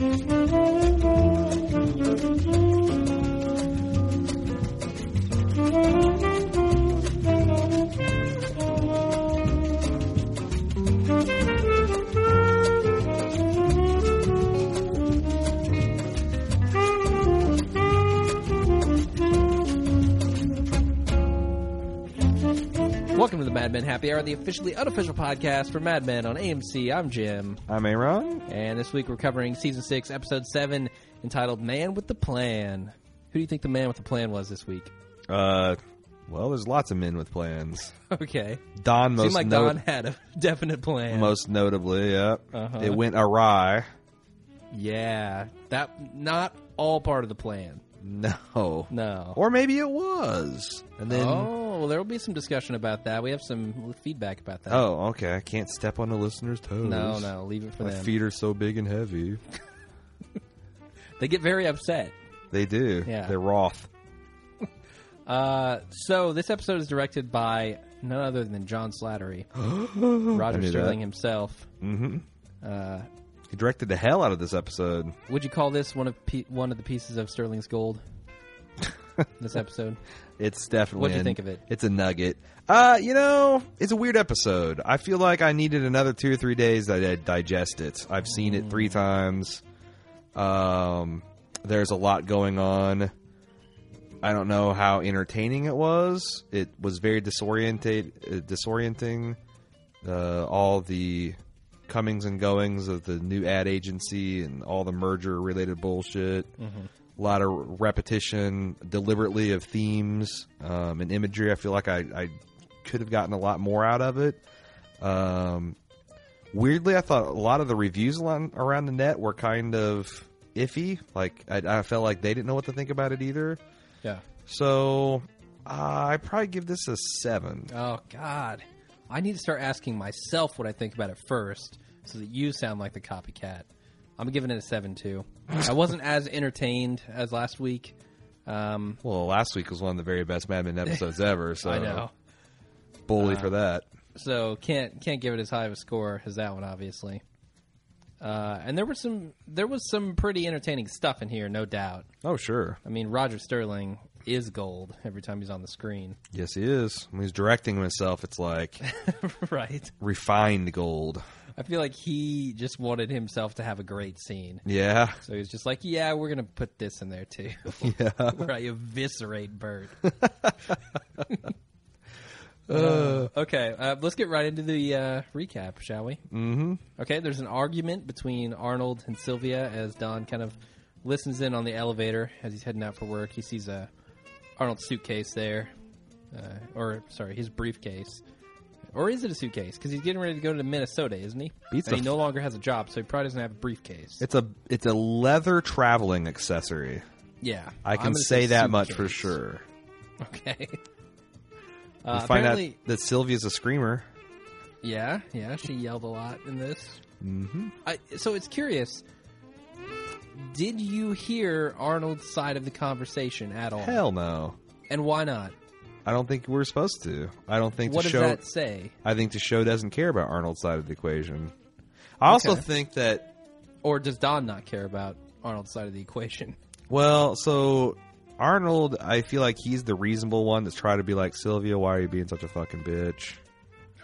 Mad Men Happy Hour, the officially unofficial podcast for Mad Men on AMC. I'm Jim, I'm Aaron. and this week we're covering season six, episode seven, entitled "Man with the Plan." Who do you think the man with the plan was this week? Uh, well, there's lots of men with plans. Okay, Don most seemed like no- Don had a definite plan. most notably, yeah. Uh-huh. It went awry. yeah, that not all part of the plan. No. No. Or maybe it was. And then oh, well, there will be some discussion about that. We have some feedback about that. Oh, okay. I can't step on the listeners' toes. no, no, leave it for My them. feet are so big and heavy. They get very upset. They do. Yeah. They're Roth. Uh, so this episode is directed by none other than John Slattery, Roger knew Sterling that. himself. Mm-hmm. Uh, He directed the hell out of this episode. would you call this one of pe- one of the pieces of Sterling's gold? this episode. It's definitely. What'd you a- think of it? It's a nugget. Uh, you know, it's a weird episode. I feel like I needed another two or three days to di- digest it. I've seen it three times. Um, there's a lot going on. I don't know how entertaining it was. It was very disorientate, uh, disorienting. Uh, all the comings and goings of the new ad agency and all the merger related bullshit. A lot of repetition, deliberately of themes um, and imagery. I feel like I, I could have gotten a lot more out of it. Um, weirdly, I thought a lot of the reviews along, around the net were kind of iffy. Like I, I felt like they didn't know what to think about it either. Yeah. So uh, I probably give this a seven. Oh God, I need to start asking myself what I think about it first, so that you sound like the copycat. I'm giving it a seven too. I wasn't as entertained as last week. Um, Well, last week was one of the very best Mad Men episodes ever. So I know. bully for that. so can't can't give it as high of a score as that one, obviously. Uh, and there were some there was some pretty entertaining stuff in here, no doubt. Oh sure, I mean, Roger Sterling is gold every time he's on the screen, yes he is. When he's directing himself, it's like right? refined gold. I feel like he just wanted himself to have a great scene, Yeah, so he's just like, "Yeah, we're gonna put this in there too, yeah. where I eviscerate Bert." Uh, okay, uh, let's get right into the uh, recap, shall we? mm-hmm. Okay, there's an argument between Arnold and Sylvia as Don kind of listens in on the elevator as he's heading out for work. He sees a Arnold's suitcase there, uh, or sorry, his briefcase, or is it a suitcase? Because he's getting ready to go to Minnesota, isn't he? Beats and the he no longer has a job, so he probably doesn't have a briefcase. It's a it's a leather traveling accessory. yeah, I can gonna say that much for sure. Okay. We Uh, find out apparently, that Sylvia's a screamer. yeah, yeah, she yelled a lot in this. Mm-hmm. I, so it's curious. Did you hear Arnold's side of the conversation at all? Hell no. And why not? I don't think we're supposed to. I don't think What the does show. that say? I think the show doesn't care about Arnold's side of the equation. I also think that Or does Don not care about Arnold's side of the equation? well, so Arnold, I feel like he's the reasonable one that's trying to be like Sylvia. Why are you being such a fucking bitch?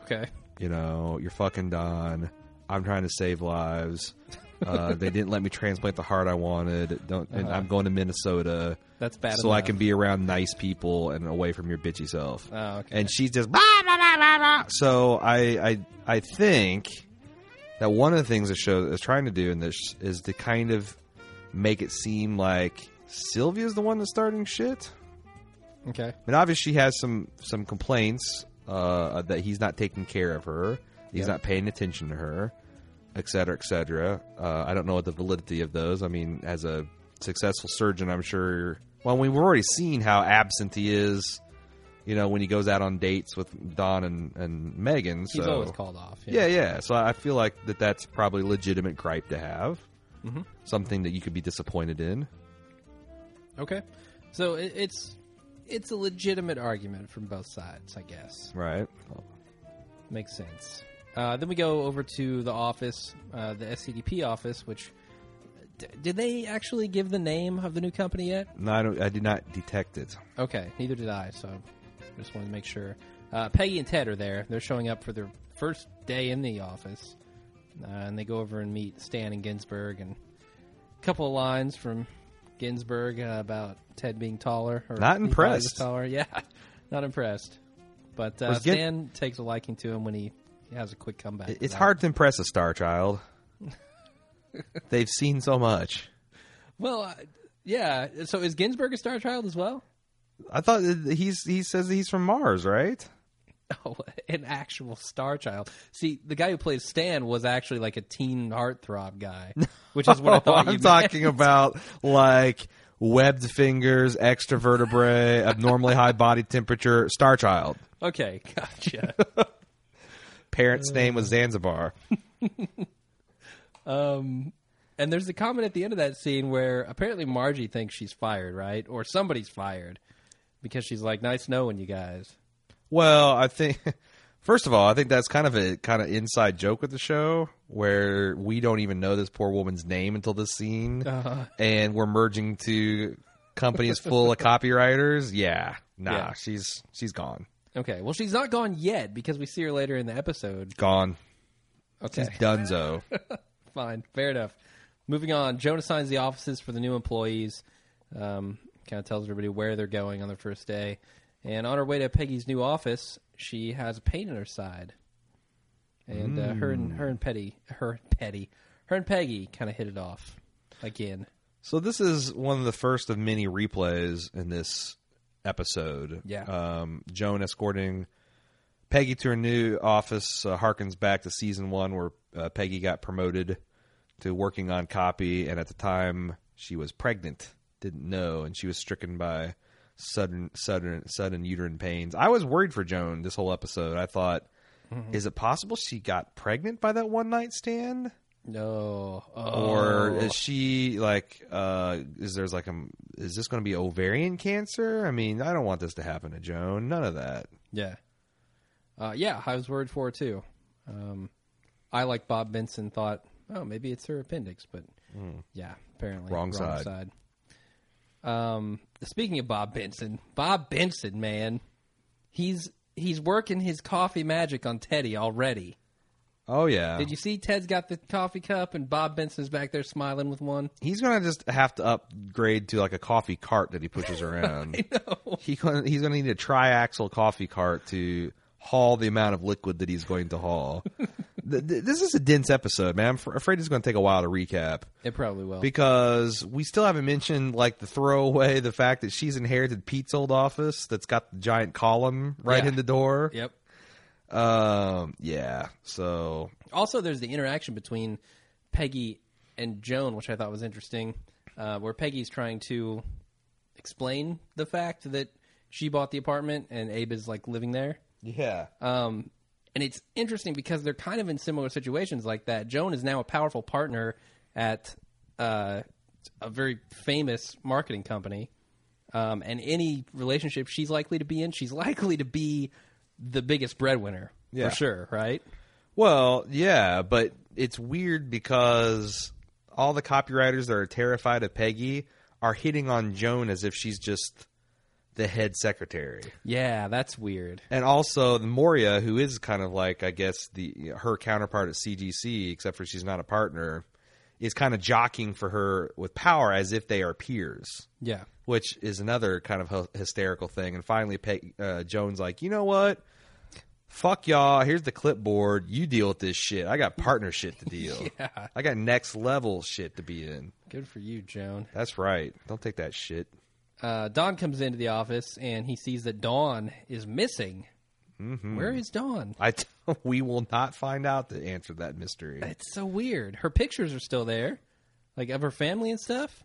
Okay. You know, you're fucking Don. I'm trying to save lives. Uh, they didn't let me transplant the heart I wanted. Don't. And Uh-huh. I'm going to Minnesota That's bad so I enough. can be around nice people and away from your bitchy self. Oh, okay. and she's just blah, blah, blah, blah, blah. so I, I I think that one of the things the show is trying to do in this is to kind of make it seem like Sylvia's the one that's starting shit. okay. I mean, obviously she has some some complaints uh, that he's not taking care of her, he's Yeah. not paying attention to her, et cetera, et cetera. Uh, I don't know what the validity of those. I mean, as a successful surgeon, I'm sure. Well, we've already seen how absent he is. You know, when he goes out on dates with Don and, and Megan. So He's always called off. yeah, yeah. So I feel like that that's probably a legitimate gripe to have. Mhm. Something that you could be disappointed in. Okay. So it, it's it's a legitimate argument from both sides, I guess. Right. Makes sense. Uh, then we go over to the office, uh, the SCDP office, which D- did they actually give the name of the new company yet? No, I, don't, I did not detect it. Okay, neither did I. So I just wanted to make sure. Uh, Peggy and Ted are there. They're showing up for their first day in the office, uh, and they go over and meet Stan and Ginsberg, and a couple of lines from Ginsberg uh, about Ted being taller. Or Not he thought he was impressed. Taller, yeah, not impressed. But uh, Was Gin- Stan takes a liking to him when he, he has a quick comeback. It's hard to impress a star child. They've seen so much. Well, uh, yeah. So is Ginsberg a star child as well? I thought that he's he says he's from Mars, right? Oh, an actual star child. See, the guy who plays Stan was actually like a teen heartthrob guy, which is what I thought. I'm you talking meant. about like webbed fingers, extra vertebrae, abnormally high body temperature, star child. Okay, gotcha. Parent's name was Zanzibar. um, and there's a comment at the end of that scene where apparently Margie thinks she's fired, right? Or somebody's fired because she's like, "Nice knowing you guys." Well, I think first of all, I think that's kind of a kind of inside joke with the show where we don't even know this poor woman's name until this scene, Uh-huh. and we're merging to companies full of copywriters. Yeah, nah, Yeah. she's she's gone, Okay, well, she's not gone yet because we see her later in the episode. gone. Okay, She's Dunzo. Fine, fair enough. Moving on, Joan assigns the offices for the new employees. Um, kind of tells everybody where they're going on their first day. And on her way to Peggy's new office, she has a pain in her side. And uh, her and her and Petty, her Petty, her and Peggy kind of hit it off again. So this is one of the first of many replays in this episode. Yeah. Um, Joan escorting Peggy to her new office uh, harkens back to season one, where uh, Peggy got promoted to working on copy, and at the time she was pregnant, didn't know, and she was stricken by sudden, sudden, sudden uterine pains. I was worried for Joan this whole episode. I thought, is it possible she got pregnant by that one night stand? No, or Oh. is she like uh is there's like a is this going to be ovarian cancer i mean i don't want this to happen to joan none of that Yeah. Uh, yeah, I was worried for her too. Um, I, like Bob Benson, thought, oh, maybe it's her appendix, but yeah, apparently Hmm. Wrong side. Um, speaking of Bob Benson, Bob Benson, man, he's he's working his coffee magic on Teddy already. Oh yeah Did you see Ted's got the coffee cup and Bob Benson's back there smiling with one? he's going to just have to upgrade to like a coffee cart that he pushes around he gonna, he's going to need a triaxle coffee cart to haul the amount of liquid that he's going to haul Th- th- this is a dense episode man i'm afraid it's going to take a while to recap It probably will. because we still haven't mentioned like the throwaway the fact that she's inherited Pete's old office that's got the giant column right Yeah. in the door. yep. Um, yeah. So Also, there's the interaction between Peggy and Joan, which I thought was interesting, uh, where Peggy's trying to explain the fact that she bought the apartment and Abe is like living there. yeah, Um, and it's interesting because they're kind of in similar situations like that. Joan is now a powerful partner at uh, a very famous marketing company. Um, and any relationship she's likely to be in, she's likely to be the biggest breadwinner Yeah. for sure, right? Well, yeah, but it's weird because all the copywriters that are terrified of Peggy are hitting on Joan as if she's just the head secretary. Yeah, that's weird. And also the Moria, who is kind of like I guess the her counterpart at CGC, except for she's not a partner, is kind of jockeying for her with power as if they are peers, Yeah. Which is another kind of hy- hysterical thing. And finally, Peg, uh, Jones like, you know what? Fuck y'all. Here's the clipboard. You deal with this shit. I got partner shit to deal. Yeah. I got next level shit to be in. Good for you, Joan. That's right. Don't take that shit. Uh, Don comes into the office and he sees that Dawn is missing. Where is Dawn? I t- we will not find out the answer to that mystery. It's so weird. Her pictures are still there, like of her family and stuff.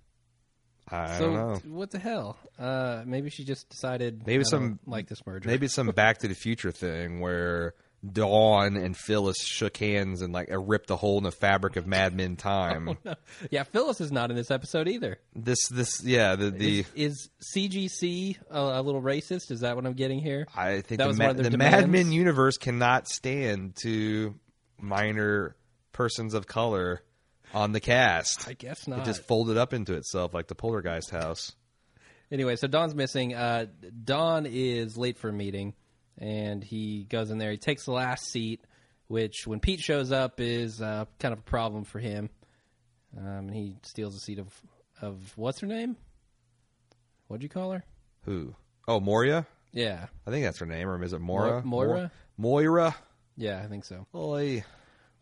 I so don't know. what the hell? Uh, maybe she just decided. Maybe I some- don't like this merger. Maybe it's some Back to the Future thing where Dawn and Phyllis shook hands and like ripped a hole in the fabric of Mad Men time. yeah, Phyllis is not in this episode either. This, this, yeah, the the. Is, is CGC a, a little racist? Is that what I'm getting here? I think That the, was Ma- one of their the Mad Men universe cannot stand to minor persons of color on the cast. I guess not. It just folded up into itself like the poltergeist house. Anyway, so Don's missing. Uh, Don is late for a meeting, and he goes in there. He takes the last seat, which, when Pete shows up, is uh, kind of a problem for him. Um, and he steals the seat of of what's her name? What'd you call her? Who? Oh, Moria. Yeah, I think that's her name, or is it Mora? Mo- Moira? Mo- Moira. yeah, I think so. Oi.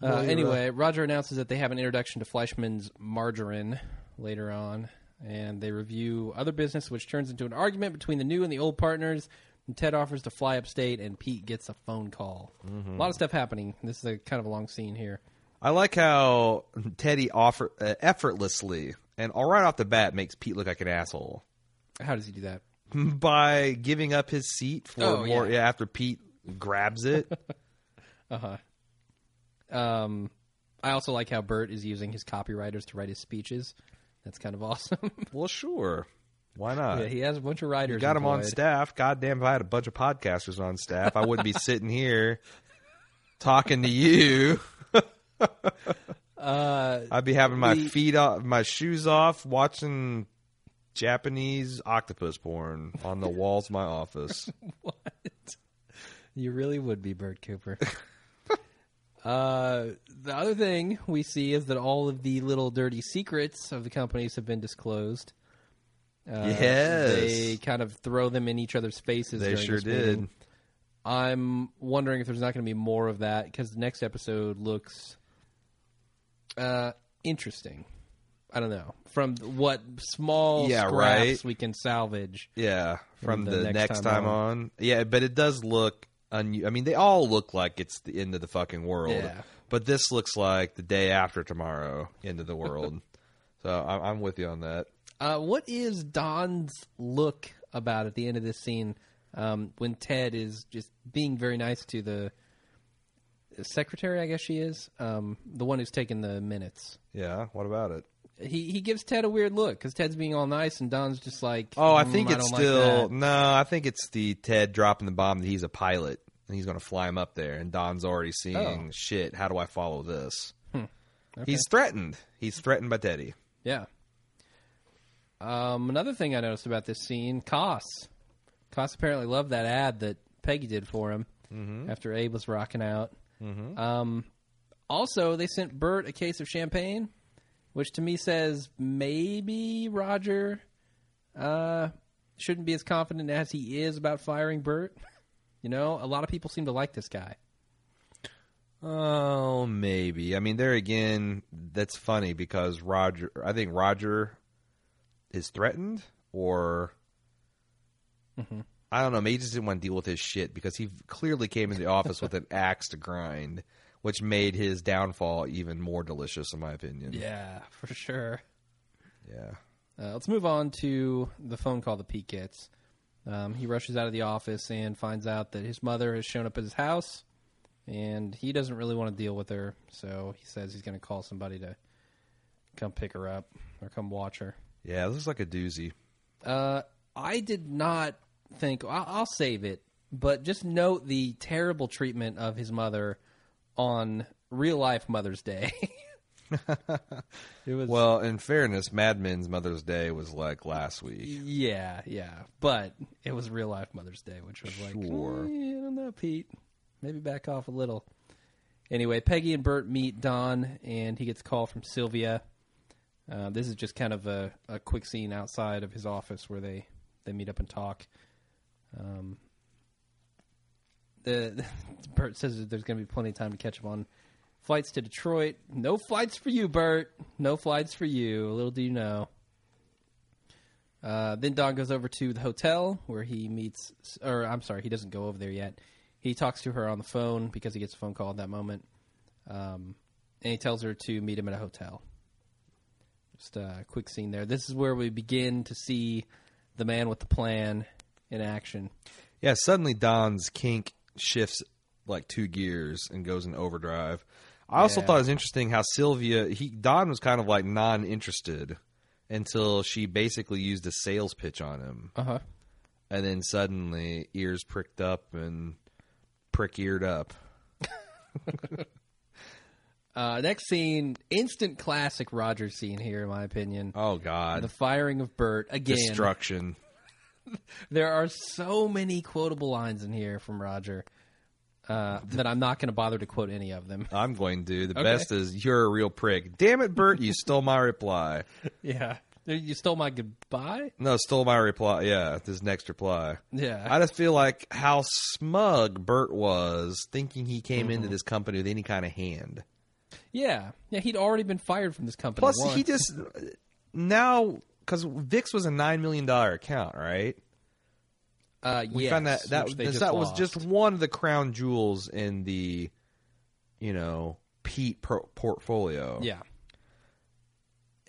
Uh, anyway, Roger announces that they have an introduction to Fleischmann's margarine later on, and they review other business, which turns into an argument between the new and the old partners. And Ted offers to fly upstate, and Pete gets a phone call. A lot of stuff happening. This is a kind of a long scene here. I like how Teddy offer uh, effortlessly and all right off the bat makes Pete look like an asshole How does he do that? by giving up his seat for Oh, more. yeah. Yeah, after Pete grabs it. Um, I also like how Bert is using his copywriters to write his speeches. That's kind of awesome. well, sure. Why not? yeah, he has a bunch of writers. Got him on employed. staff. Goddamn, if I had a bunch of podcasters on staff, I wouldn't be sitting here talking to you. Uh, I'd be having my The- feet off, my shoes off, watching Japanese octopus porn on the walls of my office. What? You really would be Bert Cooper. Uh, the other thing we see is that all of the little dirty secrets of the companies have been disclosed. Uh, Yes. they kind of throw them in each other's faces. They sure did. I'm wondering if there's not going to be more of that because the next episode looks uh, interesting. I don't know from what small Yeah, scraps right. we can salvage. Yeah, from the the, next next, time time, on. Yeah, but it does look. Un- I mean, they all look like it's the end of the fucking world. Yeah. But this looks like the day after tomorrow, end of the world. so I'm, I'm with you on that. Uh, what is Don's look about at the end of this scene um, when Ted is just being very nice to the secretary? I guess she is um, the one who's taking the minutes. Yeah. What about it? He he gives Ted a weird look because Ted's being all nice and Don's just like, Oh, I "Mm, think it's don't like still that." no. I think it's the Ted dropping the bomb that he's a pilot and he's going to fly him up there, and Don's already seeing Oh. shit. How do I follow this? Okay. He's threatened. He's threatened by Teddy. Yeah. Um, another thing I noticed about this scene, Koss. Koss apparently loved that ad that Peggy did for him after Abe was rocking out. Um, also, they sent Bert a case of champagne, which to me says maybe Roger uh, shouldn't be as confident as he is about firing Bert. You know, a lot of people seem to like this guy. Oh, maybe. I mean, there again, that's funny because Roger. I think Roger is threatened, or I don't know. Maybe he just didn't want to deal with his shit because he clearly came into the office with an axe to grind, which made his downfall even more delicious, in my opinion. Yeah, for sure. Yeah. Uh, let's move on to the phone call that Pete gets. Um, he rushes out of the office and finds out that his mother has shown up at his house, and he doesn't really want to deal with her. So he says he's going to call somebody to come pick her up or come watch her. Yeah, this looks like a doozy. Uh, I did not think I'll, I'll save it, but just note the terrible treatment of his mother on real life Mother's Day. it was Well, in fairness, Mad Men's Mother's Day was like last week. Yeah, yeah, but it was real life Mother's Day, which was like, Sure. "Eh, I don't know, Pete. Maybe back off a little. Anyway, Peggy and Bert meet Don, and he gets a call from Sylvia. Uh, this is just kind of a, a quick scene outside of his office where they, they meet up and talk. Um, the Bert says there's going to be plenty of time to catch up on flights to Detroit. No flights for you, Bert. No flights for you. Little do you know. Uh, then Don goes over to the hotel where he meets, or I'm sorry, he doesn't go over there yet. He talks to her on the phone because he gets a phone call at that moment. Um, and he tells her to meet him at a hotel. Just a quick scene there. This is where we begin to see the man with the plan in action. Yeah, suddenly Don's kink shifts like two gears and goes in overdrive. I also Yeah. thought it was interesting how Sylvia he Don was kind of like non-interested until she basically used a sales pitch on him, Uh huh. and then suddenly ears pricked up and prick eared up. Uh, next scene, instant classic Roger scene here, in my opinion. Oh God, The firing of Bert again. destruction. There are so many quotable lines in here from Roger uh, that I'm not going to bother to quote any of them. I'm going to. The Okay. best is you're a real prick. Damn it, Bert, you stole my reply. Yeah, you stole my goodbye. No, stole my reply. Yeah, this next reply. Yeah, I just feel like how smug Bert was, thinking he came into this company with any kind of hand. yeah, yeah. He'd already been fired from this company. Plus, once. he just now because Vicks was a nine million dollar account, right? uh, We yes, found that that, that was just one of the crown jewels in the, you know, Pete pro- portfolio. yeah.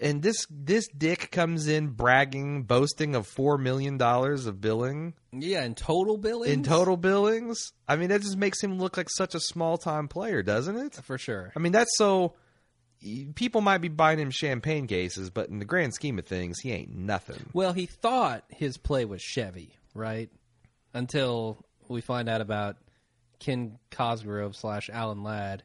and this this dick comes in bragging, boasting of four million dollars of billing Yeah, in total billing. in total billings. I mean, that just makes him look like such a small time player, doesn't it? for sure. I mean, that's so. People might be buying him champagne cases, but in the grand scheme of things, he ain't nothing. Well, he thought his play was Chevy, right? Until we find out about Ken Cosgrove slash Alan Ladd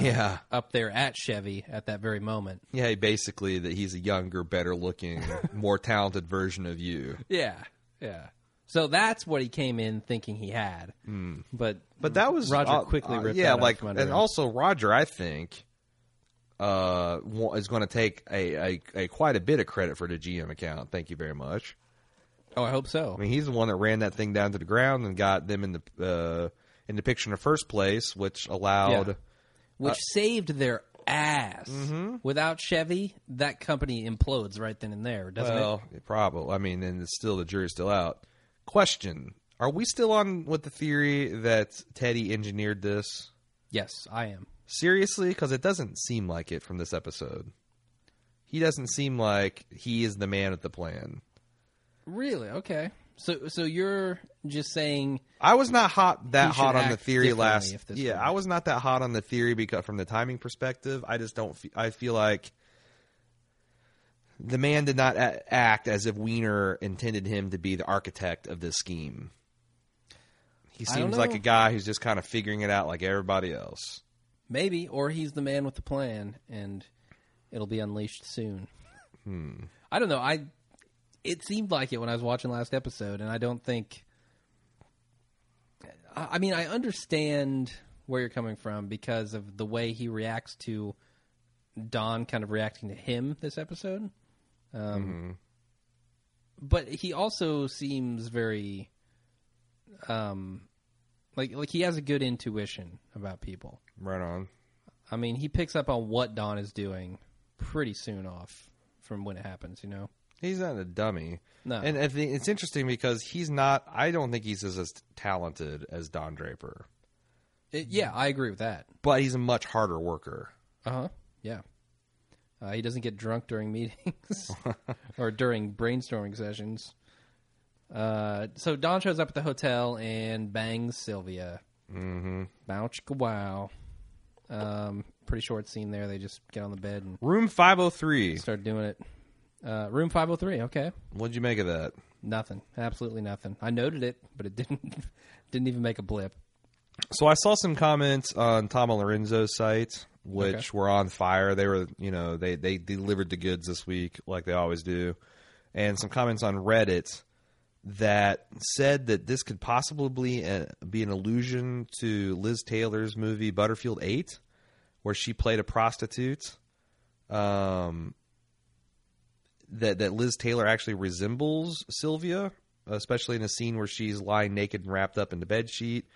yeah, up there at Chevy at that very moment. yeah. Basically, that he's a younger, better looking, more talented version of you. Yeah, yeah. So that's what he came in thinking he had. But But that was Roger uh, quickly uh, ripped yeah, that like, and him. also Roger, I think, uh, is going to take a, a, a quite a bit of credit for the GM account. Thank you very much. oh, I hope so. I mean, he's the one that ran that thing down to the ground and got them in the uh, in the picture in the first place, which allowed. Yeah. Which saved their ass. Without Chevy, that company implodes right then and there, doesn't it? Well, probably. I mean, and it's still the jury's still out. Question: Are we still on with the theory that Teddy engineered this? Yes, I am. Seriously, because it doesn't seem like it from this episode. He doesn't seem like he is the man with the plan. Really? Okay. So, so you're just saying I was not hot that hot on the theory last. Yeah, were- I was not that hot on the theory because from the timing perspective, I just don't. Fe- I feel like the man did not a- act as if Weiner intended him to be the architect of this scheme. He seems like a guy who's just kind of figuring it out like everybody else. Maybe, or he's the man with the plan, and it'll be unleashed soon. Hmm. I don't know. I it seemed like it when I was watching last episode, and I don't think. I I mean, I understand where you're coming from because of the way he reacts to Don kind of reacting to him this episode. Um, But he also seems very, um, like like he has a good intuition about people. Right on. I mean, he picks up on what Don is doing pretty soon off from when it happens. You know, He's not a dummy. No. And it's interesting because he's not. I don't think he's as, as talented as Don Draper, It- yeah, I agree with that. but he's a much harder worker. Uh huh. Yeah. Uh, he doesn't get drunk during meetings or during brainstorming sessions. Uh, so Don shows up at the hotel and bangs Sylvia. Mm-hmm. Chicka wow. Um, pretty short scene there. They just get on the bed and Room five hundred three. start doing it. Uh, room 503. Okay. What'd you make of that? Nothing. Absolutely nothing. I noted it, but it didn't didn't even make a blip. So I saw some comments on Tom Lorenzo's site, which Okay. were on fire. They were, you know, they they delivered the goods this week, like they always do, and some comments on Reddit that said that this could possibly uh, be an allusion to Liz Taylor's movie Butterfield Eight, where she played a prostitute. Um, that that Liz Taylor actually resembles Sylvia, especially in a scene where she's lying naked and wrapped up in the bed sheet.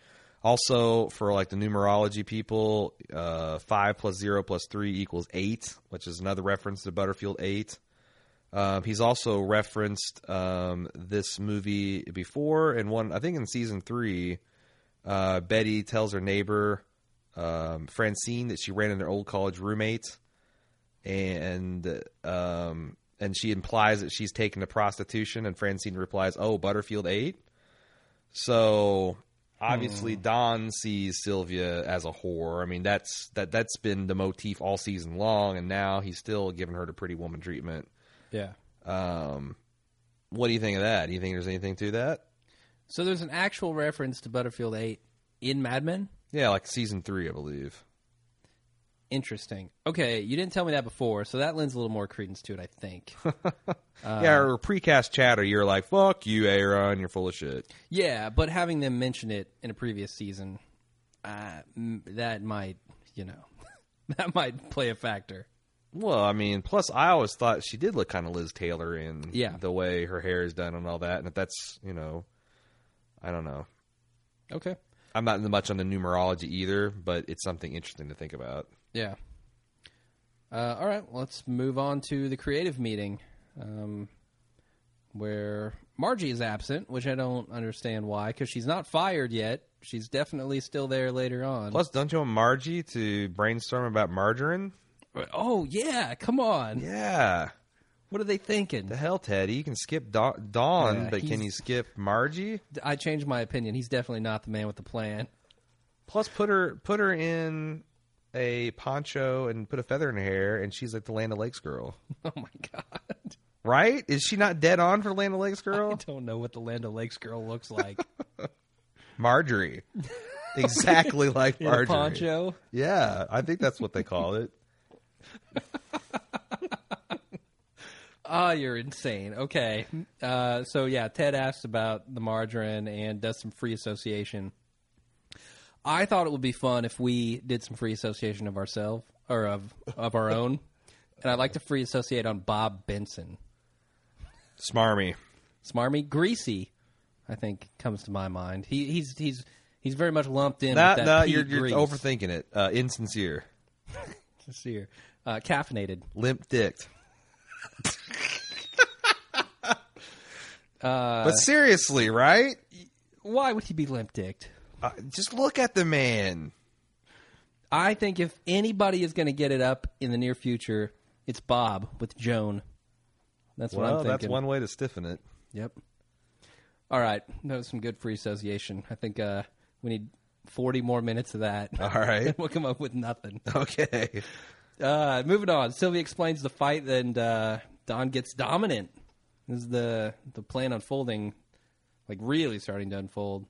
Also, for like the numerology people, uh, five plus zero plus three equals eight, which is another reference to Butterfield Eight. Um, he's also referenced um, this movie before, and one I think in season three, uh, Betty tells her neighbor um, Francine that she ran into her old college roommate, and um, and she implies that she's taken to prostitution, and Francine replies, "Oh, Butterfield 8? So obviously, Don sees Sylvia as a whore. I mean, that's that that's been the motif all season long, and now he's still giving her the pretty woman treatment. Yeah. Um, what do you think of that? Do you think there's anything to that? So there's an actual reference to Butterfield 8 in Mad Men. Yeah, like season three, I believe. interesting. Okay, you didn't tell me that before, so that lends a little more credence to it, I think. yeah, or precast chatter, you're like, fuck you, Aaron, you're full of shit. yeah, but having them mention it in a previous season, uh, m- that might, you know, that might play a factor. Well, I mean, plus I always thought she did look kind of Liz Taylor in Yeah. the way her hair is done and all that, and if that's you know, I don't know. Okay. I'm not much on the numerology either, but it's something interesting to think about. Yeah. Uh, all right, let's move on to the creative meeting, um, where Margie is absent, which I don't understand why, because she's not fired yet. She's definitely still there later on. Plus, don't you want Margie to brainstorm about margarine? Oh yeah, come on! Yeah. What are they thinking? The hell, Teddy? You can skip Da- Dawn, Yeah, but can you skip Margie? I changed my opinion. He's definitely not the man with the plan. Plus, put her put her in a poncho and put a feather in her hair, and she's like the Land of Lakes girl, Oh my god! right? Is she not dead on for Land O'Lakes Lakes girl? I don't know what the Land of Lakes girl looks like. Marjorie, exactly like Marjorie. poncho. Yeah, I think that's what they call it. Oh, you're insane. Okay. Uh, so, yeah, Ted asked about the margarine and does some free association. I thought it would be fun if we did some free association of ourselves or of, of our own. And I'd like to free associate on Bob Benson. Smarmy. Smarmy, greasy, I think comes to my mind. He, he's he's he's very much lumped in. Nah, with nah, you're, you're overthinking it. Uh, insincere, year. Uh, caffeinated. limp dicked. Uh, but seriously, right? why would he be limp dicked? Uh, just look at the man. I think if anybody is going to get it up in the near future, it's Bob with Joan. That's what I'm Well, thinking. that's one way to stiffen it. Yep. All right, that was some good free association. I think uh, we need 40 more minutes of that. All right. we'll come up with nothing. Okay. Uh, moving on. Sylvia explains the fight, and uh, Don gets dominant. This is the the plan unfolding, like really starting to unfold.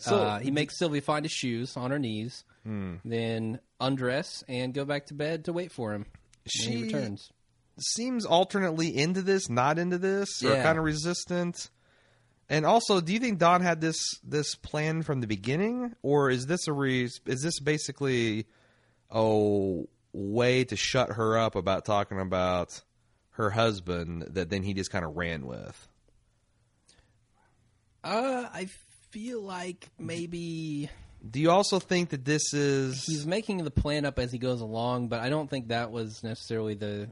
So- uh, he makes Sylvia find his shoes on her knees, Hmm. then undress and go back to bed to wait for him. She- he returns. Seems alternately into this, not into this, or Yeah. kind of resistant. And also, do you think Don had this this plan from the beginning, or is this a re- is this basically a way to shut her up about talking about her husband that then he just kind of ran with? Uh, I feel like maybe Do you also think that this is he's making the plan up as he goes along, but I don't think that was necessarily the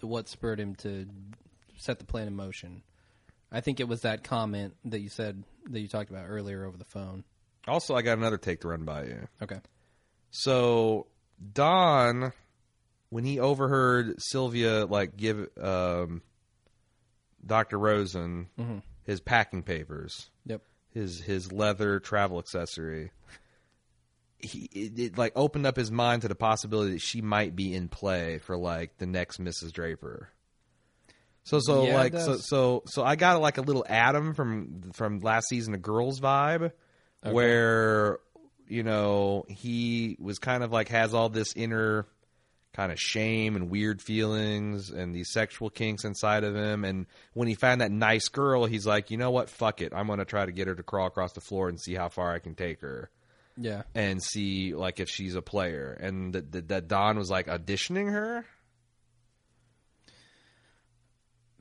what spurred him to set the plan in motion. I think it was that comment that you said that you talked about earlier over the phone. also? I got another take to run by you. Okay. So Don, when he overheard Sylvia like give um, Doctor Rosen Mhm. his packing papers, Yep. his his leather travel accessory, he it, it like opened up his mind to the possibility that she might be in play for like the next Mrs. Draper. So so Yeah, like so so so I got like a little Adam from from last season of Girls vibe, Okay. where you know he was kind of like has all this inner kind of shame and weird feelings and these sexual kinks inside of him. And when he found that nice girl he's like you know what? Fuck it. I'm going to try to get her to crawl across the floor and see how far i can take her. Yeah. and see like if she's a player. And that don was like auditioning her?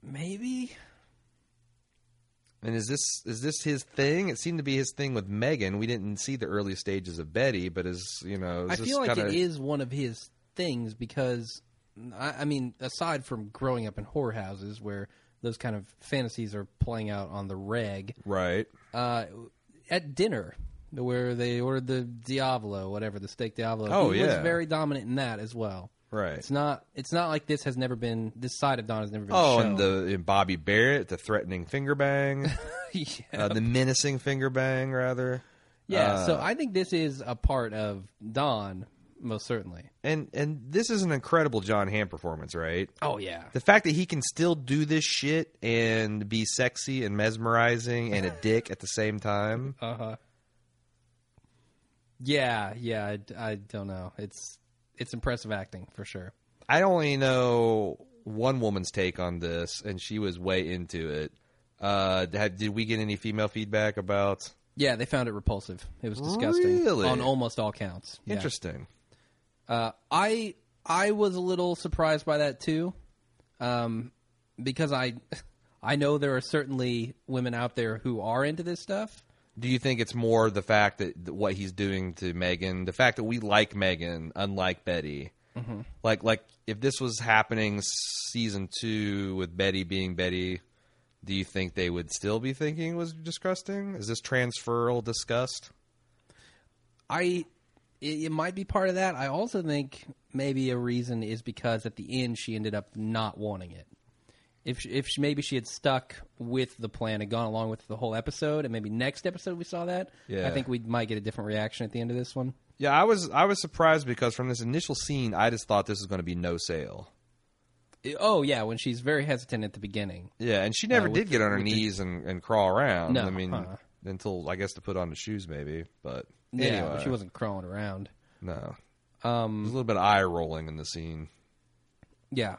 Maybe. And is this is this his thing it seemed to be his thing with megan we didn't see the early stages of betty but is you know is I feel like kinda, it is one of his things because, I, I mean, aside from growing up in whorehouses where those kind of fantasies are playing out on the reg, right uh, at dinner where they ordered the Diavolo, whatever the steak Diavolo. Oh, he was very dominant in that as well. Right It's not. It's not like this has never been. This side of Don has never been. Oh, shown. and the and Bobby Barrett, the threatening finger bang, yeah. uh, the menacing finger bang, rather. yeah. uh, so I think this is a part of Don, most certainly. And and this is an incredible John Hamm performance, right? Oh yeah. The fact that he can still do this shit and be sexy and mesmerizing and a dick at the same time. Uh huh. Yeah, yeah. I, I don't know. It's it's impressive acting for sure. I only know one woman's take on this, and she was way into it. Uh, had, did we get any female feedback about? Yeah, they found it repulsive. It was disgusting Really? on almost all counts. Yeah. Interesting. Uh, I I was a little surprised by that too, um, because I I know there are certainly women out there who are into this stuff. Do you think it's more the fact that that what he's doing to Megan, the fact that we like Megan, unlike Betty? Mm-hmm. Like, like if this was happening season two with Betty being Betty, do you think they would still be thinking it was disgusting? Is this transferal disgust? I it, it might be part of that. I also think maybe a reason is because at the end she ended up not wanting it. If she, if she, maybe she had stuck with the plan and gone along with the whole episode, and maybe next episode we saw that, Yeah. I think we might get a different reaction at the end of this one. Yeah, I was I was surprised because from this initial scene, I just thought this was going to be no sale. Oh yeah, when she's very hesitant at the beginning. Yeah, and she never Uh, did get on her with the- knees and, and crawl around. No, I mean, uh-uh. until I guess to put on the shoes, maybe. But Yeah, anyway, but she wasn't crawling around. No, Um, there's a little bit of eye rolling in the scene. Yeah.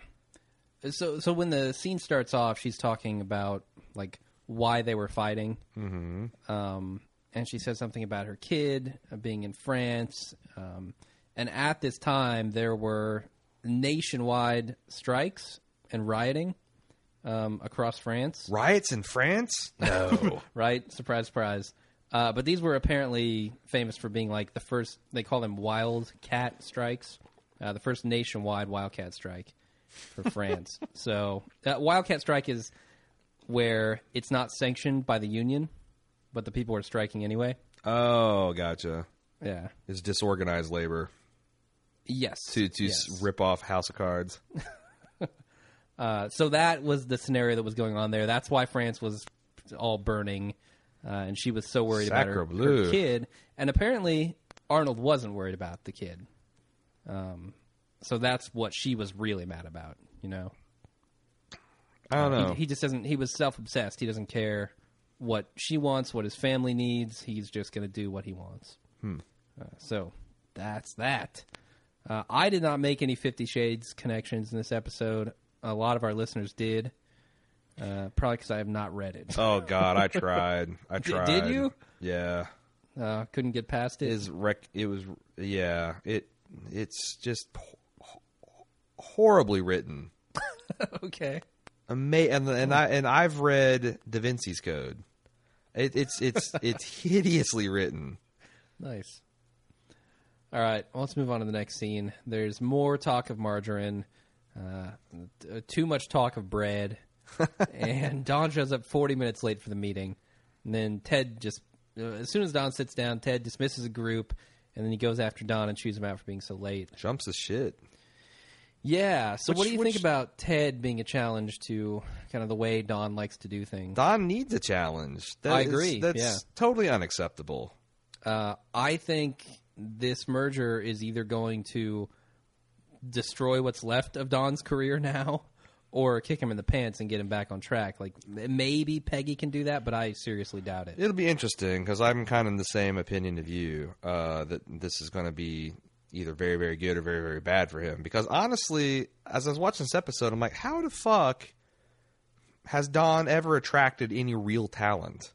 So so when the scene starts off, she's talking about like why they were fighting. Mm-hmm. Um, and she says something about her kid uh, being in France. Um, and at this time, there were nationwide strikes and rioting um, across France. Riots in France? No. Right? Surprise, surprise. Uh, but these were apparently famous for being like the first. They call them wildcat strikes. Uh, the first nationwide wildcat strike for France. so uh, wildcat strike is where it's not sanctioned by the union, but the people are striking anyway. oh, gotcha. Yeah. It's disorganized labor Yes. to to Yes. rip off House of Cards. Uh, so that was the scenario that was going on there. That's why France was all burning, uh, and she was so worried about her, her kid. And apparently, Arnold wasn't worried about the kid. Um, so that's what she was really mad about. You know, I don't know. he, he just doesn't. He was self obsessed. He doesn't care what she wants, what his family needs. He's just going to do what he wants. Hmm. Uh, so that's that. Uh, I did not make any Fifty Shades connections in this episode. A lot of our listeners did. Uh, probably because I have not read it. oh God, I tried. I tried. did you? Yeah. Uh, couldn't get past it. Is rec? It was. Yeah. It. It's just horribly written. okay. Ama- and and I and I've read Da Vinci's Code. It, it's it's it's hideously written. Nice. All right, well, let's move on to the next scene. There's more talk of margarine, uh, t- too much talk of bread, and Don shows up 40 minutes late for the meeting. And then Ted just, uh, as soon as Don sits down, Ted dismisses the group, and then he goes after Don and chews him out for being so late. Jumps his shit. Yeah. So, what do you which- think about Ted being a challenge to kind of the way Don likes to do things? Don needs a challenge. That I is- agree, That's yeah. totally unacceptable. Uh, I think this merger is either going to destroy what's left of Don's career now, or kick him in the pants and get him back on track. Like maybe Peggy can do that, but I seriously doubt it. It'll be interesting because I'm kind of in the same opinion of you uh, that this is going to be either very, very good or very, very bad for him. Because honestly, as I was watching this episode, I'm like, how the fuck has Don ever attracted any real talent?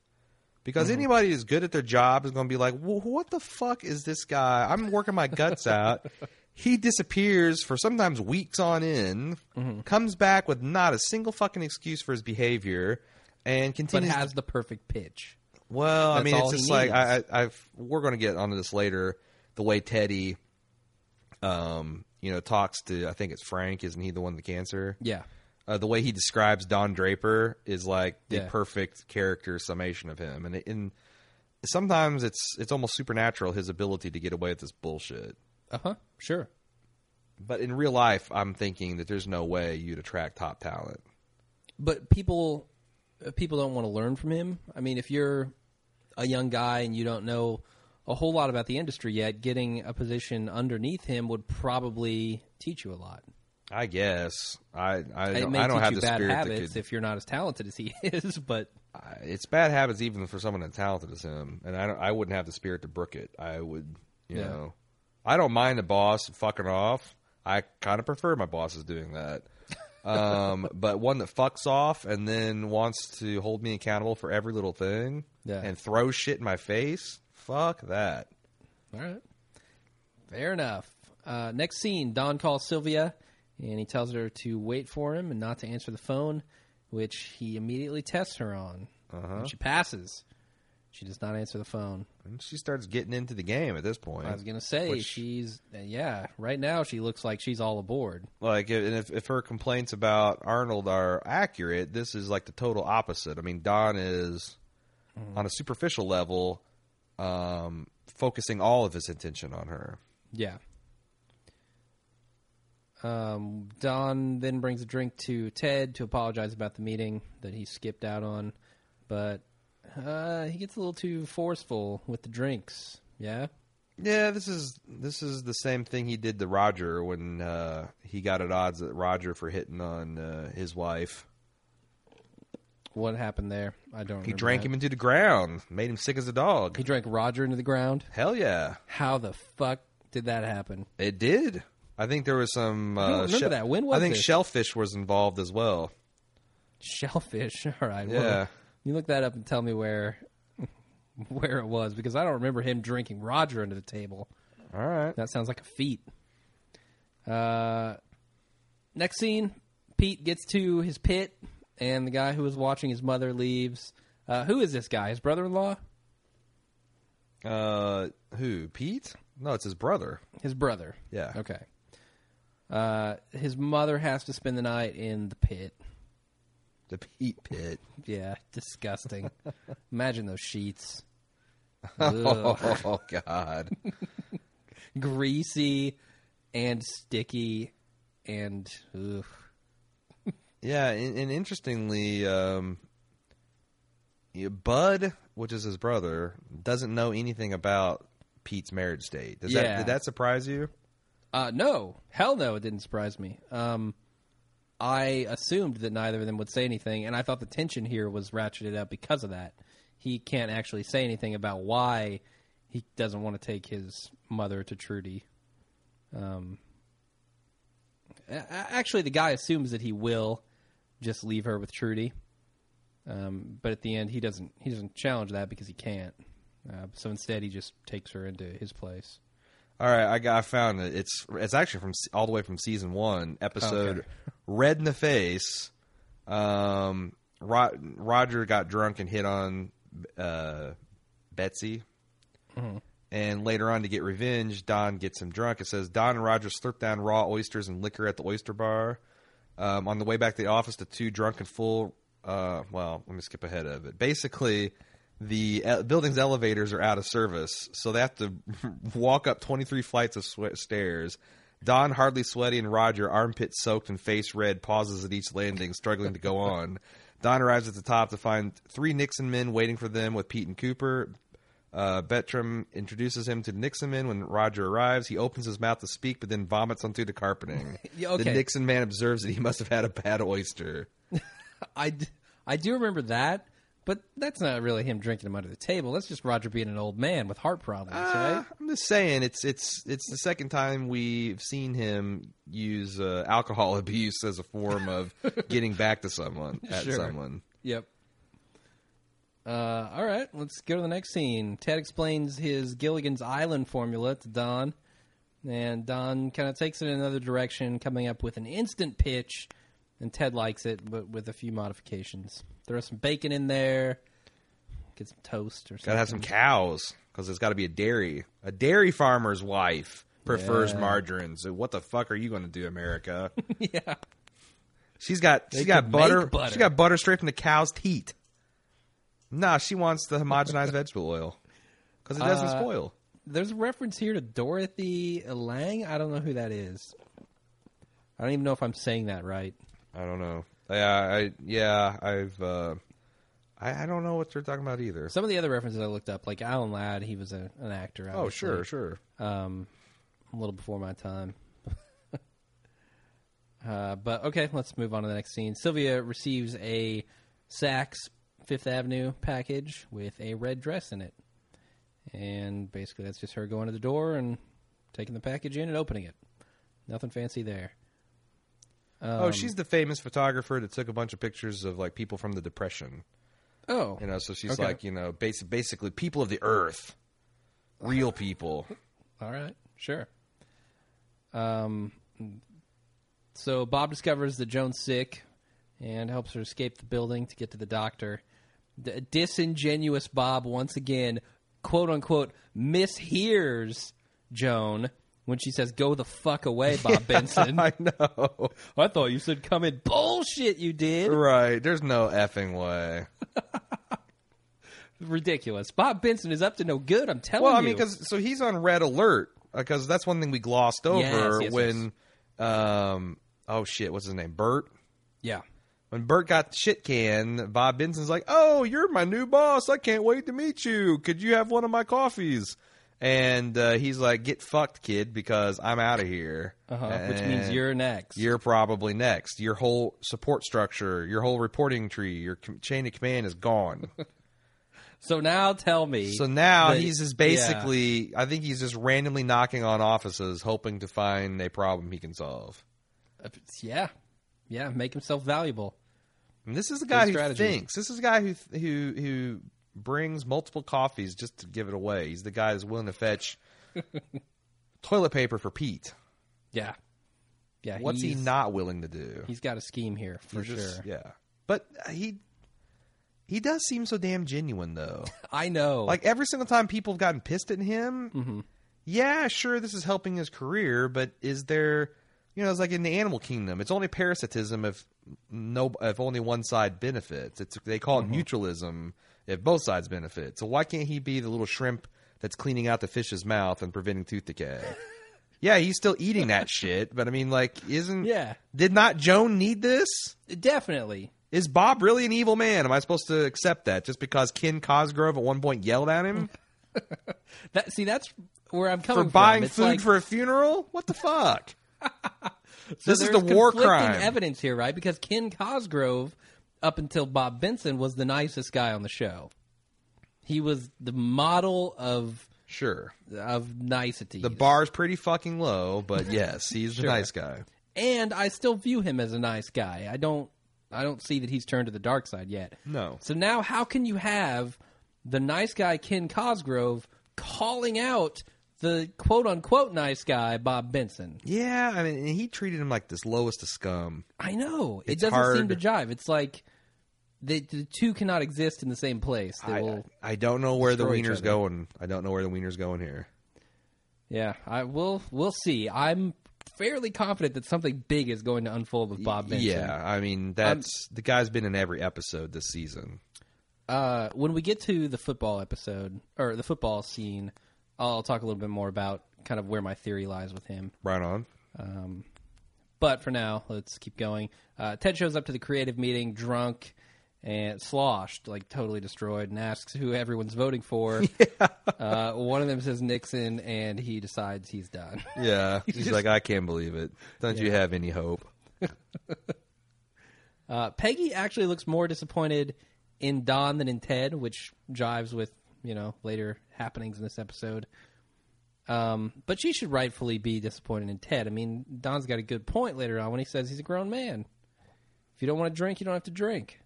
Because mm-hmm. anybody who's good at their job is going to be like, well, what the fuck is this guy? I'm working my guts out. He disappears for sometimes weeks on end, mm-hmm. comes back with not a single fucking excuse for his behavior, and But continues. has the perfect pitch. Well, I mean, it's just like I. I, I've. We're going to get onto this later. The way Teddy, um, you know, talks to I think it's Frank. Isn't he the one with the cancer? Yeah. Uh, the way he describes Don Draper is like the Yeah. perfect character summation of him, and in sometimes it's it's almost supernatural his ability to get away with this bullshit. Uh huh. Sure. But in real life, I'm thinking that there's no way you'd attract top talent. But people, uh, people don't want to learn from him. I mean, if you're a young guy and you don't know a whole lot about the industry yet, getting a position underneath him would probably teach you a lot. I guess I I it don't, may I don't teach have you the bad spirit that habits could if you're not as talented as he is. But I- it's bad habits even for someone as talented as him, and I don't, I wouldn't have the spirit to brook it. I would, you Yeah. know, I don't mind the boss fucking off. I kind of prefer my bosses doing that. Um, but one that fucks off and then wants to hold me accountable for every little thing Yeah. and throw shit in my face, fuck that. All right. Fair enough. Uh, next scene, Don calls Sylvia, and he tells her to wait for him and not to answer the phone, which he immediately tests her on. Uh-huh. And she passes. She does not answer the phone. And she starts getting into the game at this point. I was gonna say Which- she's yeah. Right now, she looks like she's all aboard. Like, and if, if her complaints about Arnold are accurate, this is like the total opposite. I mean, Don is on a superficial level, um, focusing all of his attention on her. Yeah. Um, Don then brings a drink to Ted to apologize about the meeting that he skipped out on, but uh, he gets a little too forceful with the drinks. Yeah. Yeah, this is this is the same thing he did to Roger when uh, he got at odds with Roger for hitting on uh, his wife. What happened there? I don't. He drank that. him into the ground, made him sick as a dog. He drank Roger into the ground. Hell yeah, How the fuck did that happen? it did. I think there was some. Uh, I remember that. When was I think this? shellfish was involved as well. Shellfish. All right. well, Yeah. you look that up and tell me where where it was because I don't remember him drinking Roger into the table. All right. That sounds like a feat. Uh, next scene, Pete gets to his pit, and the guy who was watching his mother leaves. Uh, who is this guy? His brother-in-law? Uh, who? Pete? No, it's his brother. His brother. Yeah. Okay. Uh, his mother has to spend the night in the pit. The Pete pit. Yeah, disgusting. Imagine those sheets. Ugh. Oh God. Greasy and sticky and ugh. Yeah, and, and interestingly, um, Bud, which is his brother, doesn't know anything about Pete's marriage state. Does Yeah. that did that surprise you? Uh, no, hell no, it didn't surprise me. Um, I assumed that neither of them would say anything, and I thought the tension here was ratcheted up because of that. He can't actually say anything about why he doesn't want to take his mother to Trudy. Um, actually, the guy assumes that he will just leave her with Trudy, um, but at the end, he doesn't. He doesn't challenge that because he can't. Uh, so instead, he just takes her into his place. All right, I got I found it. It's it's actually from all the way from season one, episode Okay. "Red in the Face." Um, Ro- Roger got drunk and hit on uh, Betsy, and later on to get revenge, Don gets him drunk. It says Don and Roger slurp down raw oysters and liquor at the oyster bar. Um, on the way back to the office, the two drunk and full. Uh, well, let me skip ahead of it. Basically, the uh, building's elevators are out of service, so they have to walk up 23 flights of swe- stairs. Don, hardly sweaty, and Roger, armpit soaked and face red, pauses at each landing, struggling to go on. Don arrives at the top to find three Nixon men waiting for them with Pete and Cooper. Uh, Bertram introduces him to the Nixon men when Roger arrives. He opens his mouth to speak, but then vomits onto the carpeting. Yeah, okay. The Nixon man observes that he must have had a bad oyster. I, d- I do remember that, but that's not really him drinking him under the table. That's just Roger being an old man with heart problems, Uh, right? I'm just saying it's it's it's the second time we've seen him use uh, alcohol abuse as a form of getting back to someone at Sure. someone. Yep. Uh, all right, let's go to the next scene. Ted explains his Gilligan's Island formula to Don, and Don kind of takes it in another direction, coming up with an instant pitch, and Ted likes it, but with a few modifications. Throw some bacon in there, get some toast or something. Got to have some cows because there's got to be a dairy. A dairy farmer's wife prefers Yeah. margarine. So what the fuck are you going to do, America? yeah. She's got she's got butter, butter. She got butter straight from the cow's teat. Nah, she wants the homogenized vegetable oil because it doesn't Uh, spoil. There's a reference here to Dorothy Lange. I don't know who that is. I don't even know if I'm saying that right. I don't know. Yeah, I yeah I've uh, I I don't know what you're talking about either. Some of the other references I looked up, like Alan Ladd, he was a, an actor. Oh obviously. sure, sure. Um, a little before my time. uh, but okay, let's move on to the next scene. Sylvia receives a Saks Fifth Avenue package with a red dress in it, and basically that's just her going to the door and taking the package in and opening it. Nothing fancy there. oh, Um, she's the famous photographer that took a bunch of pictures of like people from the Depression. oh, You know, so she's Okay. like, you know, basic, basically people of the earth, real people. All right, sure. Um, so Bob discovers that Joan's sick and helps her escape the building to get to the doctor. The disingenuous Bob once again, quote unquote, mishears Joan when she says, "Go the fuck away, Bob Benson." I know. I thought you said come in. Bullshit, you did. Right. There's no effing way. Ridiculous. Bob Benson is up to no good. I'm telling you. Well, I mean, because so he's on red alert because that's one thing we glossed over Yes, yes, when, um, oh shit, what's his name, Bert. yeah, When Bert got the shit can, Bob Benson's like, "Oh, you're my new boss. I can't wait to meet you. Could you have one of my coffees?" And uh, he's like, "Get fucked, kid, because I'm out of here." uh-huh. which means you're next. you're probably next. Your whole support structure, your whole reporting tree, your com- chain of command is gone. so now tell me. So now that- he's just basically, I think he's just randomly knocking on offices, hoping to find a problem he can solve. yeah, yeah, make himself valuable. And this is a guy Good who strategy. thinks. This is a guy who who who brings multiple coffees just to give it away. He's the guy who's willing to fetch toilet paper for Pete. Yeah, yeah. What's he not willing to do? He's got a scheme here for He's just- sure. Yeah, but he he does seem so damn genuine though. I know. like every single time people have gotten pissed at him, Mm-hmm. yeah, sure, this is helping his career, but is there, you know, it's like in the animal kingdom, it's only parasitism if no, if only one side benefits. It's they call it Mm-hmm. mutualism if both sides benefit. So why can't he be the little shrimp that's cleaning out the fish's mouth and preventing tooth decay? yeah, he's still eating that shit, but I mean, like, isn't Yeah. Did not Joan need this? definitely. Is Bob really an evil man? Am I supposed to accept that just because Ken Cosgrove at one point yelled at him That see, that's where I'm for coming buying from. Food like, for a funeral? What the fuck? so this is the war crime. Evidence here, right? Because Ken Cosgrove, up until Bob Benson, was the nicest guy on the show. He was the model of Sure. of nicety. The bar's pretty fucking low, but yes, he's a Sure. nice guy. and I still view him as a nice guy. I don't I don't see that he's turned to the dark side yet. No. So now how can you have the nice guy Ken Cosgrove calling out the quote unquote nice guy Bob Benson? Yeah, I mean, he treated him like this lowest of scum. I know. It doesn't seem to jive. It's like the, the two cannot exist in the same place. They I, will I don't know where the Weiner's going. I don't know where the Weiner's going here. Yeah, I will we'll see. I'm fairly confident that something big is going to unfold with Bob Benson. Yeah, I mean, that's the guy's been in every episode this season. Uh, when we get to the football episode or the football scene, I'll talk a little bit more about kind of where my theory lies with him. Right on. Um, but for now, let's keep going. Uh, Ted shows up to the creative meeting drunk and sloshed, like totally destroyed, and asks who everyone's voting for. Uh, one of them says Nixon, and he decides he's done. Yeah, he's like, I can't believe it. Don't you have any hope? Uh, Peggy actually looks more disappointed in Don than in Ted, which jives with you know later happenings in this episode. Um, but she should rightfully be disappointed in Ted. I mean, Don's got a good point later on when he says he's a grown man. If you don't want to drink, you don't have to drink.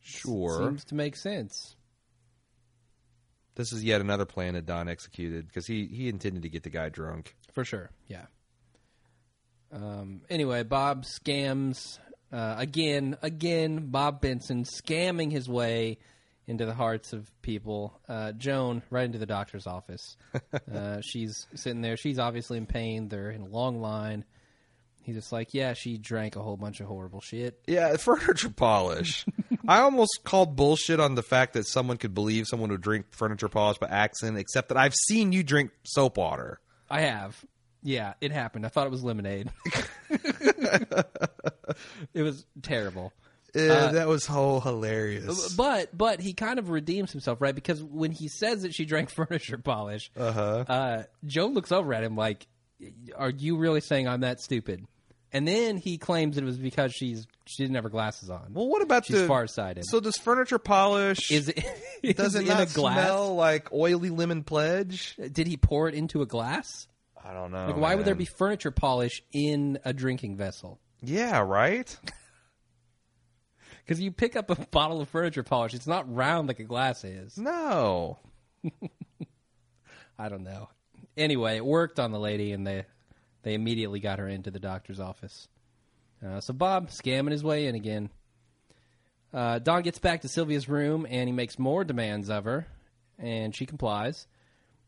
Sure. Seems to make sense. This is yet another plan that Don executed because he, he intended to get the guy drunk. For sure, yeah. Um, anyway, Bob scams uh, again. Again, Bob Benson scamming his way into the hearts of people. Uh, Joan right into the doctor's office. uh, she's sitting there. She's obviously in pain. They're in a long line. He's just like, yeah, she drank a whole bunch of horrible shit. Yeah, furniture polish. I almost called bullshit on the fact that someone could believe someone would drink furniture polish by accident, except that I've seen you drink soap water. I have. Yeah, it happened. I thought it was lemonade. it was terrible. Uh, that was whole hilarious. But but he kind of redeems himself, right? Because when he says that she drank furniture polish, Uh-huh. uh, Joe looks over at him like, "Are you really saying I'm that stupid?" And then he claims it was because she's she didn't have her glasses on. Well, what about the. She's the farsighted. So does furniture polish? is it is does it in not a glass? smell like oily lemon pledge? Did he pour it into a glass? I don't know. Like, why would there be furniture polish in a drinking vessel? Yeah, right. Because you pick up a bottle of furniture polish, it's not round like a glass is. No. I don't know. Anyway, it worked on the lady, and they they immediately got her into the doctor's office. Uh, so Bob scamming his way in again. Uh, Don gets back to Sylvia's room, and he makes more demands of her, and she complies.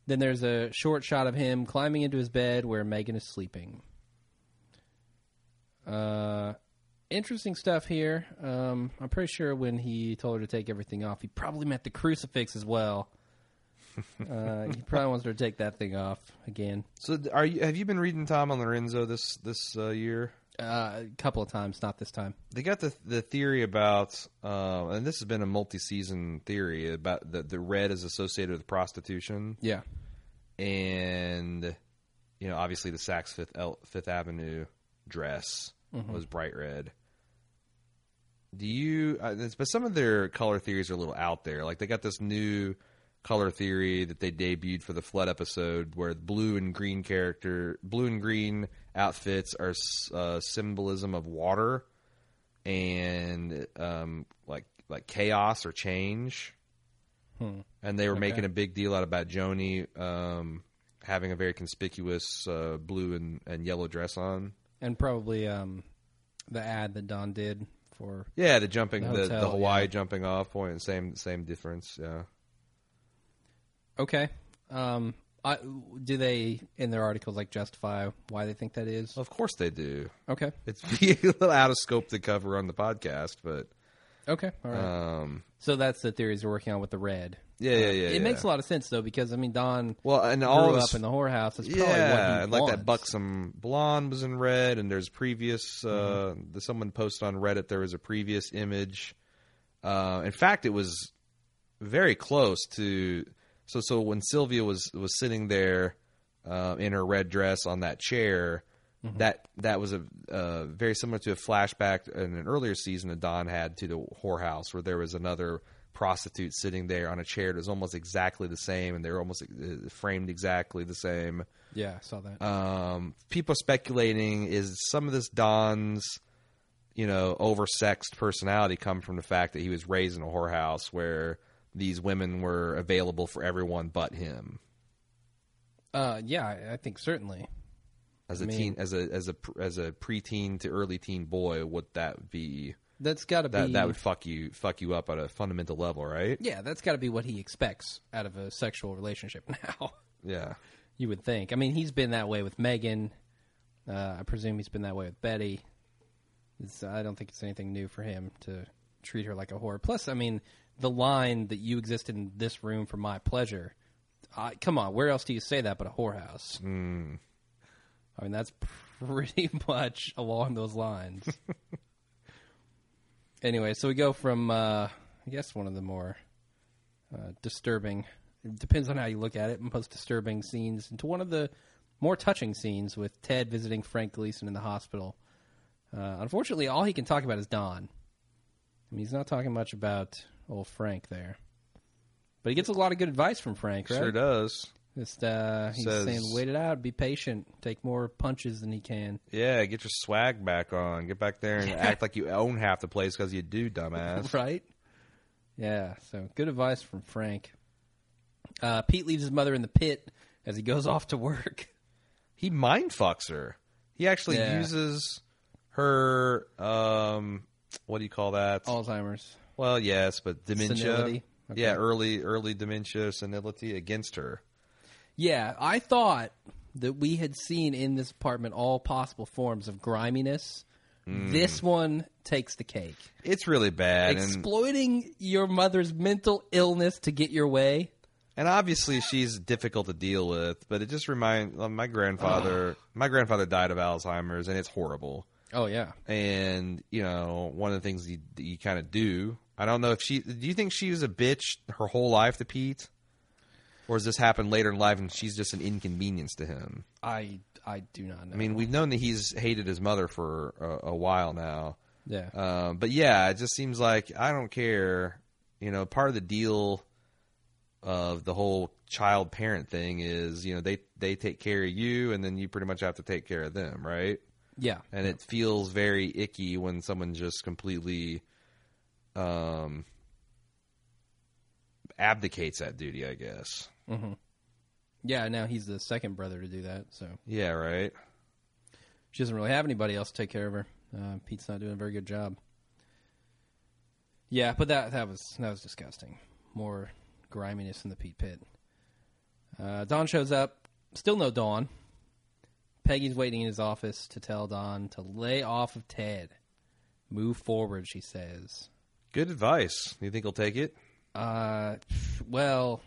Then there's a short shot of him climbing into his bed where Megan is sleeping. Uh, interesting stuff here. Um, I'm pretty sure when he told her to take everything off, he probably meant the crucifix as well. uh, he probably wants her to take that thing off again. So are you? Have you been reading Tom and Lorenzo this this uh, year? Uh, a couple of times, not this time. They got the the theory about, uh, and this has been a multi season theory about the the red is associated with prostitution, Yeah. and you know obviously the Saks Fifth El- Fifth Avenue dress was bright red. Do you? Uh, this- but some of their color theories are a little out there. Like they got this new color theory that they debuted for the flood episode, where blue and green character, blue and green outfits are uh, symbolism of water and um, like like chaos or change. And they were making a big deal out about Joni um, having a very conspicuous uh, blue and, and yellow dress on. And probably um, the ad that Don did for. Yeah, the jumping, The the, the, Hawaii yeah. jumping off point, same same difference. Yeah. Okay. Um, I, do they, in their articles, like justify why they think that is? Of course they do. Okay. It's a little out of scope to cover on the podcast, but Okay. All right. um, so that's the theories we're working on with the red. Yeah, yeah, yeah. it yeah. makes a lot of sense though, because I mean Don well, and all grew up in the whorehouse. That's probably what he yeah, like that buxom blonde was in red, and there's previous. Uh, Mm-hmm. the, someone posted on Reddit there was a previous image. Uh, in fact, it was very close to. So, so when Sylvia was was sitting there uh, in her red dress on that chair, Mm-hmm. that that was a uh, very similar to a flashback in an earlier season that Don had to the whorehouse, where there was another prostitute sitting there on a chair that was almost exactly the same, and they were almost uh, framed exactly the same. Yeah, I saw that. Um, people speculating is some of this Don's, you know, oversexed personality come from the fact that he was raised in a whorehouse where these women were available for everyone but him. Uh, yeah, I, think certainly. As a I mean- teen, as a as a as a preteen to early teen boy, would that be That's got to that be that would fuck you fuck you up at a fundamental level, right? yeah, that's got to be what he expects out of a sexual relationship now. Yeah. You would think. I mean, he's been that way with Megan. Uh, I presume he's been that way with Betty. It's, I don't think it's anything new for him to treat her like a whore. Plus, I mean, the line that you exist in this room for my pleasure. I, come on, where else do you say that but a whorehouse? Mm. I mean, that's pretty much along those lines. anyway, so we go from, uh, I guess, one of the more uh, disturbing, depends on how you look at it, most disturbing scenes, into one of the more touching scenes with Ted visiting Frank Gleason in the hospital. Uh, unfortunately, all he can talk about is Don. I mean, he's not talking much about old Frank there. But he gets a lot of good advice from Frank, right? Sure does. Just uh, he's Says- saying, wait it out, be patient, take more punches than he can. Yeah, get your swag back on. Get back there and act like you own half the place because you do, dumbass. right? Yeah, so good advice from Frank. Uh, Pete leaves his mother in the pit as he goes off to work. he mind fucks her. He actually Yeah. uses her um what do you call that? Alzheimer's. Well, yes, but dementia. Senility? Okay. Yeah, early early dementia, senility against her. Yeah, I thought that we had seen in this apartment all possible forms of griminess. Hmm. This one takes the cake. It's really bad and Exploiting your mother's mental illness to get your way. and obviously she's difficult to deal with, but it just reminds my grandfather my grandfather died of Alzheimer's and it's horrible. Oh yeah. And, you know, one of the things you, you kind of do, I don't know if she, do you think she was a bitch her whole life to Pete? Or has this happened later in life and she's just an inconvenience to him? I I do not know. I mean, we've known that he's hated his mother for a, a while now. Yeah. Um, but yeah, it just seems like I don't care. You know, part of the deal of the whole child parent thing is, you know, they they take care of you, and then you pretty much have to take care of them, right? yeah. And it feels very icky when someone just completely um, abdicates that duty. I guess. Yeah, now he's the second brother to do that, so Yeah. Right. she doesn't really have anybody else to take care of her. Uh, Pete's not doing a very good job. Yeah, but that that was that was disgusting. More griminess in the Pete pit. Uh, Don shows up. Still no Dawn. Peggy's waiting in his office to tell Don to lay off of Ted. Move forward, she says. Good advice. You think he'll take it? Uh, well,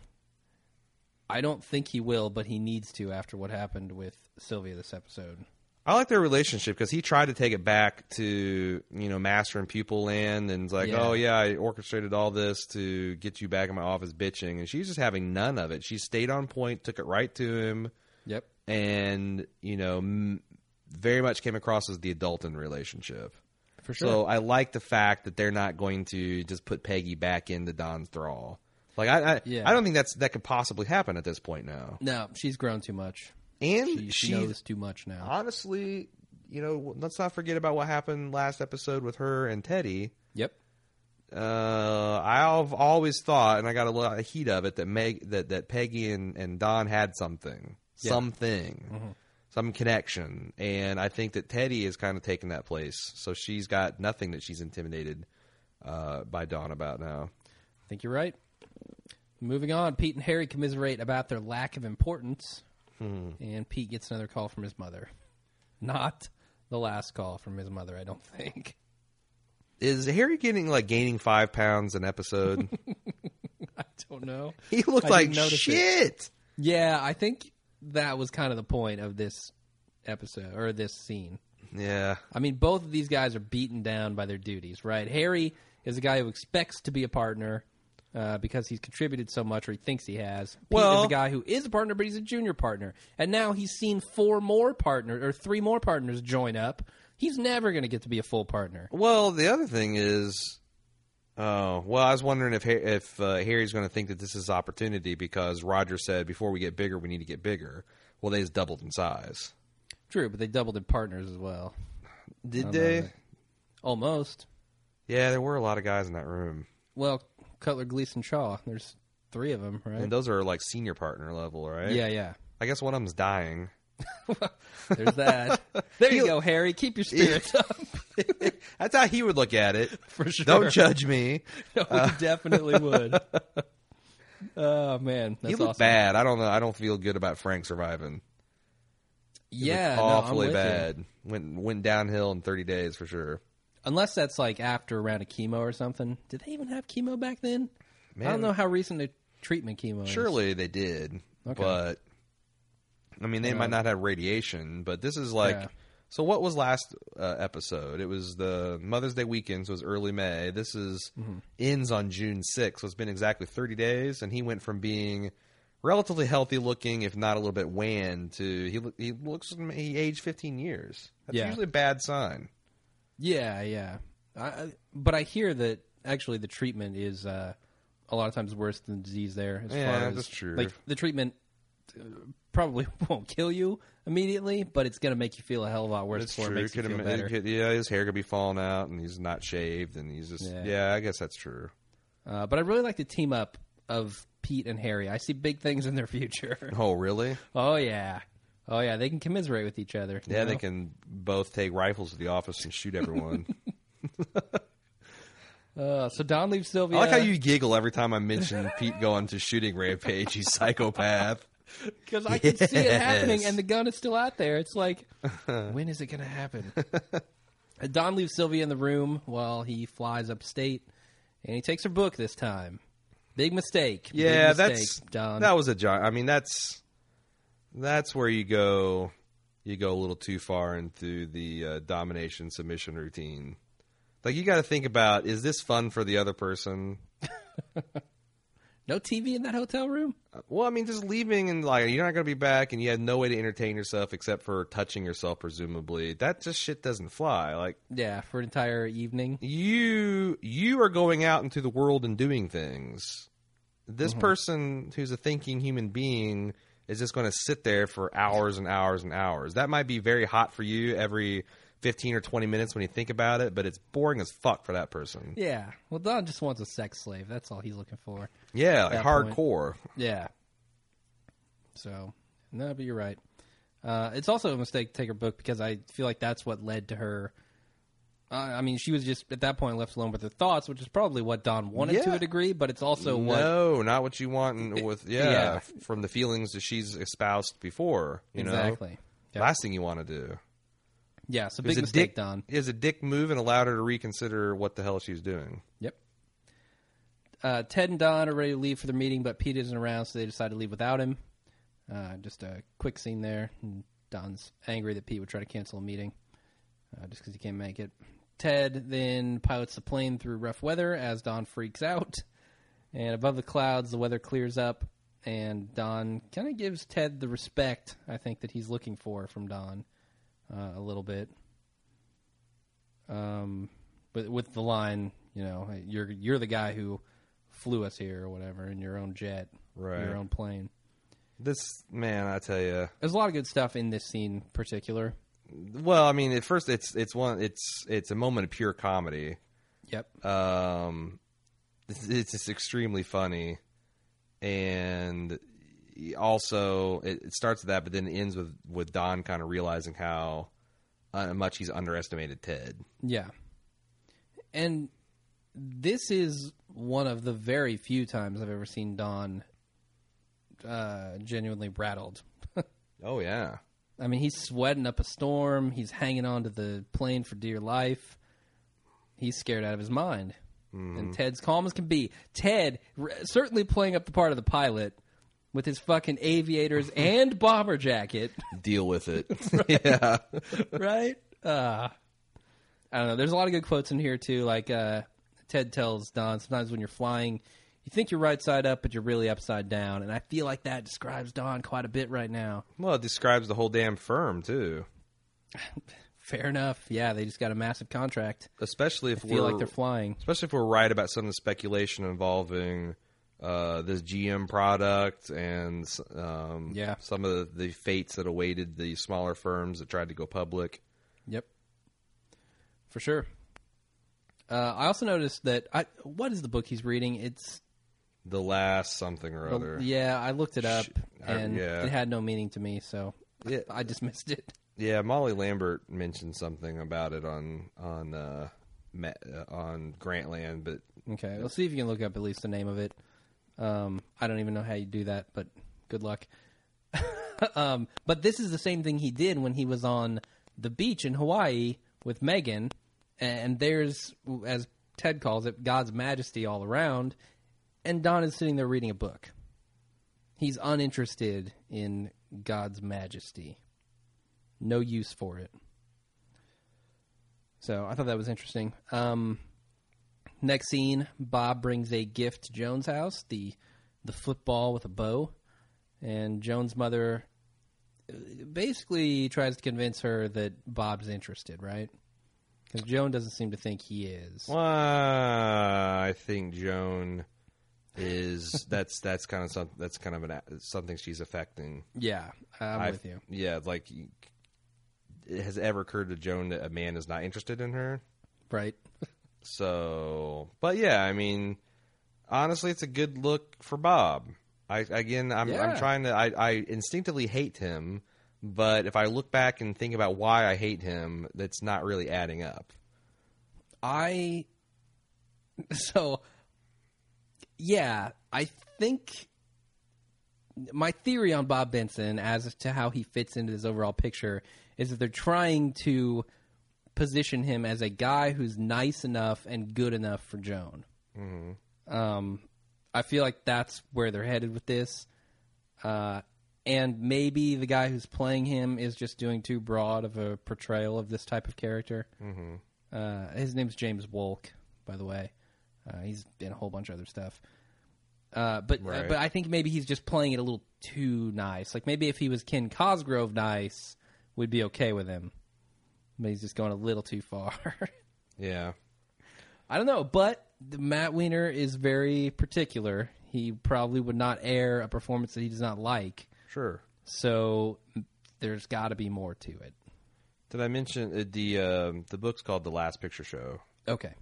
I don't think he will, but he needs to after what happened with Sylvia this episode. I like their relationship because he tried to take it back to you know master and pupil land, and it's like, Yeah. oh yeah, I orchestrated all this to get you back in my office bitching, and she's just having none of it. She stayed on point, took it right to him, Yep. and you know, m- very much came across as the adult in the relationship. For sure. So I like the fact that they're not going to just put Peggy back into Don's thrall. Like I, I, Yeah. I don't think that's that could possibly happen at this point now. no, she's grown too much. And She, she she knows too much now. honestly, you know, let's not forget about what happened last episode with her and Teddy. Yep. Uh, I've always thought, and I got a lot of heat of it, that Meg, that that Peggy and, and Don had something, Yeah. something, some connection, and I think that Teddy is kind of taking that place. So she's got nothing that she's intimidated uh, by Don about now. I think you're right. Moving on, Pete and Harry commiserate about their lack of importance, hmm. and Pete gets another call from his mother. Not the last call from his mother, I don't think. Is Harry getting like gaining five pounds an episode? I don't know. he looked I like didn't it. shit. Yeah, I think that was kind of the point of this episode or this scene. Yeah. I mean, both of these guys are beaten down by their duties, right? Harry is a guy who expects to be a partner uh, because he's contributed so much, or he thinks he has. Pete Well- is a guy who is a partner, but he's a junior partner, and now he's seen four more partners or three more partners join up. He's never going to get to be a full partner. Well, the other thing is, oh, well, I was wondering if if uh, Harry's going to think that this is opportunity because Roger said before we get bigger, we need to get bigger. Well, they just doubled in size. True, but they doubled in partners as well. Did they? know. Almost. Yeah, there were a lot of guys in that room, Well, Cutler, Gleason, Chaough. There's three of them, right? and those are like senior partner level, right? yeah, yeah. I guess one of them's dying. There's that. there you go, Harry. Keep your spirits up. That's how he would look at it. For sure. Don't judge me. No, we definitely would. Oh man, that's he looked awesome. bad. I don't know. I don't feel good about Frank surviving. He Yeah, no, I'm awfully with you. bad. Went went downhill in thirty days for sure. Unless that's like after a round of chemo or something. Did they even have chemo back then? I don't know how recent the treatment chemo is. Surely they did, Okay. but I mean, they Yeah. might not have radiation. But this is like, Yeah. so what was last uh, episode? It was the Mother's Day weekend, so it was early May. This is Mm-hmm. ends on June sixth, so it's been exactly thirty days, and he went from being relatively healthy looking, if not a little bit wan, to he he looks he aged fifteen years. That's Yeah. usually a bad sign. Yeah, yeah. I, but I hear that actually the treatment is uh, a lot of times worse than the disease there. As Yeah, far as, that's true. Like the treatment uh, probably won't kill you immediately, but it's going to make you feel a hell of a lot worse That's true. it makes you Could feel have- better. could- yeah, his hair could be falling out, and he's not shaved, and he's just Yeah. yeah. I guess that's true. Uh, but I really like the team up of Pete and Harry. I see big things in their future. Oh, really? oh yeah, oh yeah. They can commiserate with each other. you Yeah, know? they can both take rifles to the office and shoot everyone. Uh, so Don leaves Sylvia. I like how you giggle every time I mention Pete going to shooting rampage. You psychopath. because I can see it happening, and the gun is still out there. It's like, when is it going to happen? Don leaves Sylvia in the room while he flies upstate, and he takes her book this time. Big mistake. Big Yeah, mistake, that's Don. that was a giant. I mean, that's that's where you go. You go a little too far into the uh, domination submission routine. Like you got to think about: is this fun for the other person? No TV in that hotel room. Well, I mean, just leaving and like you're not going to be back, and you have no way to entertain yourself except for touching yourself, presumably. That just shit doesn't fly. Like Yeah, for an entire evening. you, you are going out into the world and doing things. This person who's a thinking human being is just going to sit there for hours and hours and hours. That might be very hot for you every 15 or 20 minutes when you think about it, but it's boring as fuck for that person. Yeah. Well, Don just wants a sex slave. That's all he's looking for. Yeah, like That point. hardcore. Yeah. So, no, but you're right. Uh, it's also a mistake to take her book because I feel like that's what led to her. Uh, I mean, she was just at that point left alone with her thoughts, which is probably what Don wanted to a degree, but it's also what. no, not what you want in- with yeah, yeah. from the feelings that she's espoused before. You exactly. know, Yeah. last thing you want to do. Yeah, so It big a mistake, dick, Don. It was a dick move and allowed her to reconsider what the hell she's doing. Yep. Uh, Ted and Don are ready to leave for the meeting, but Pete isn't around, so they decide to leave without him. Uh, just a quick scene there. and Don's angry that Pete would try to cancel a meeting uh, just because he can't make it. Ted then pilots the plane through rough weather as Don freaks out. And above the clouds, the weather clears up, and Don kind of gives Ted the respect I think that he's looking for from Don uh, a little bit. Um, but with the line, you know, you're you're the guy who flew us here or whatever in your own jet, Right. your own plane. This man, I tell you. There's a lot of good stuff in this scene, in particular. Well, I mean, at first, it's it's one it's it's a moment of pure comedy. Yep. Um, it's, it's just extremely funny, and also it, it starts with that, but then it ends with with Don kind of realizing how uh, much he's underestimated Ted. Yeah. And this is one of the very few times I've ever seen Don uh, genuinely rattled. Oh yeah, I mean, he's sweating up a storm. He's hanging onto the plane for dear life. He's scared out of his mind. And Ted's calm as can be. Ted r- certainly playing up the part of the pilot with his fucking aviators and bomber jacket, deal with it. yeah, right? Uh, I don't know. There's a lot of good quotes in here too. Like uh, Ted tells Don, sometimes when you're flying, you think you're right side up, but you're really upside down. And I feel like that describes Don quite a bit right now. well, it describes the whole damn firm too. Fair enough. Yeah, they just got a massive contract. Especially if I feel we're like they're flying. especially if we're right about some of the speculation involving uh, this GM product and um, Yeah. some of the, the fates that awaited the smaller firms that tried to go public. Yep, for sure. Uh, I also noticed that I, what is the book he's reading? It's The last something or other. yeah, I looked it up Sh- I- and yeah. it had no meaning to me, so Yeah. I dismissed it. Yeah, Molly Lambert mentioned something about it on on uh, Ma- uh, on Grantland, but Okay, let's see if you can look up at least the name of it. Um, I don't even know how you do that, but good luck. um, but this is the same thing he did when he was on the beach in Hawaii with Megan, and there's, as Ted calls it, God's majesty all around, and Don is sitting there reading a book. He's uninterested in God's majesty. No use for it. So I thought that was interesting. Um, Next scene, Bob brings a gift to Joan's house, the the football with a bow, and Joan's mother uh, basically tries to convince her that Bob's interested, right? Because Joan doesn't seem to think he is. well, I think Joan is that's that's kind of some, that's kind of an, something she's affecting. Yeah, I'm I- with you. Yeah, like it has ever occurred to Joan that a man is not interested in her. Right? So, but yeah, I mean, honestly, it's a good look for Bob. I again, I'm I'm trying to. I, I instinctively hate him, but if I look back and think about why I hate him, that's not really adding up. I so yeah, I think my theory on Bob Benson as to how he fits into this overall picture is that they're trying to position him as a guy who's nice enough and good enough for Joan. Um, I feel like that's where they're headed with this. Uh, and maybe the guy who's playing him is just doing too broad of a portrayal of this type of character. Mm-hmm. Uh, his name's James Wolk, by the way. Uh, he's in a whole bunch of other stuff. Uh, but uh, but I think maybe he's just playing it a little too nice. Like maybe if he was Ken Cosgrove nice, we'd be okay with him. But he's just going a little too far. Yeah. I don't know, but Matt Weiner is very particular. He probably would not air a performance that he does not like. Sure. So there's got to be more to it. Did I mention uh, the um the book's called The Last Picture Show? Okay.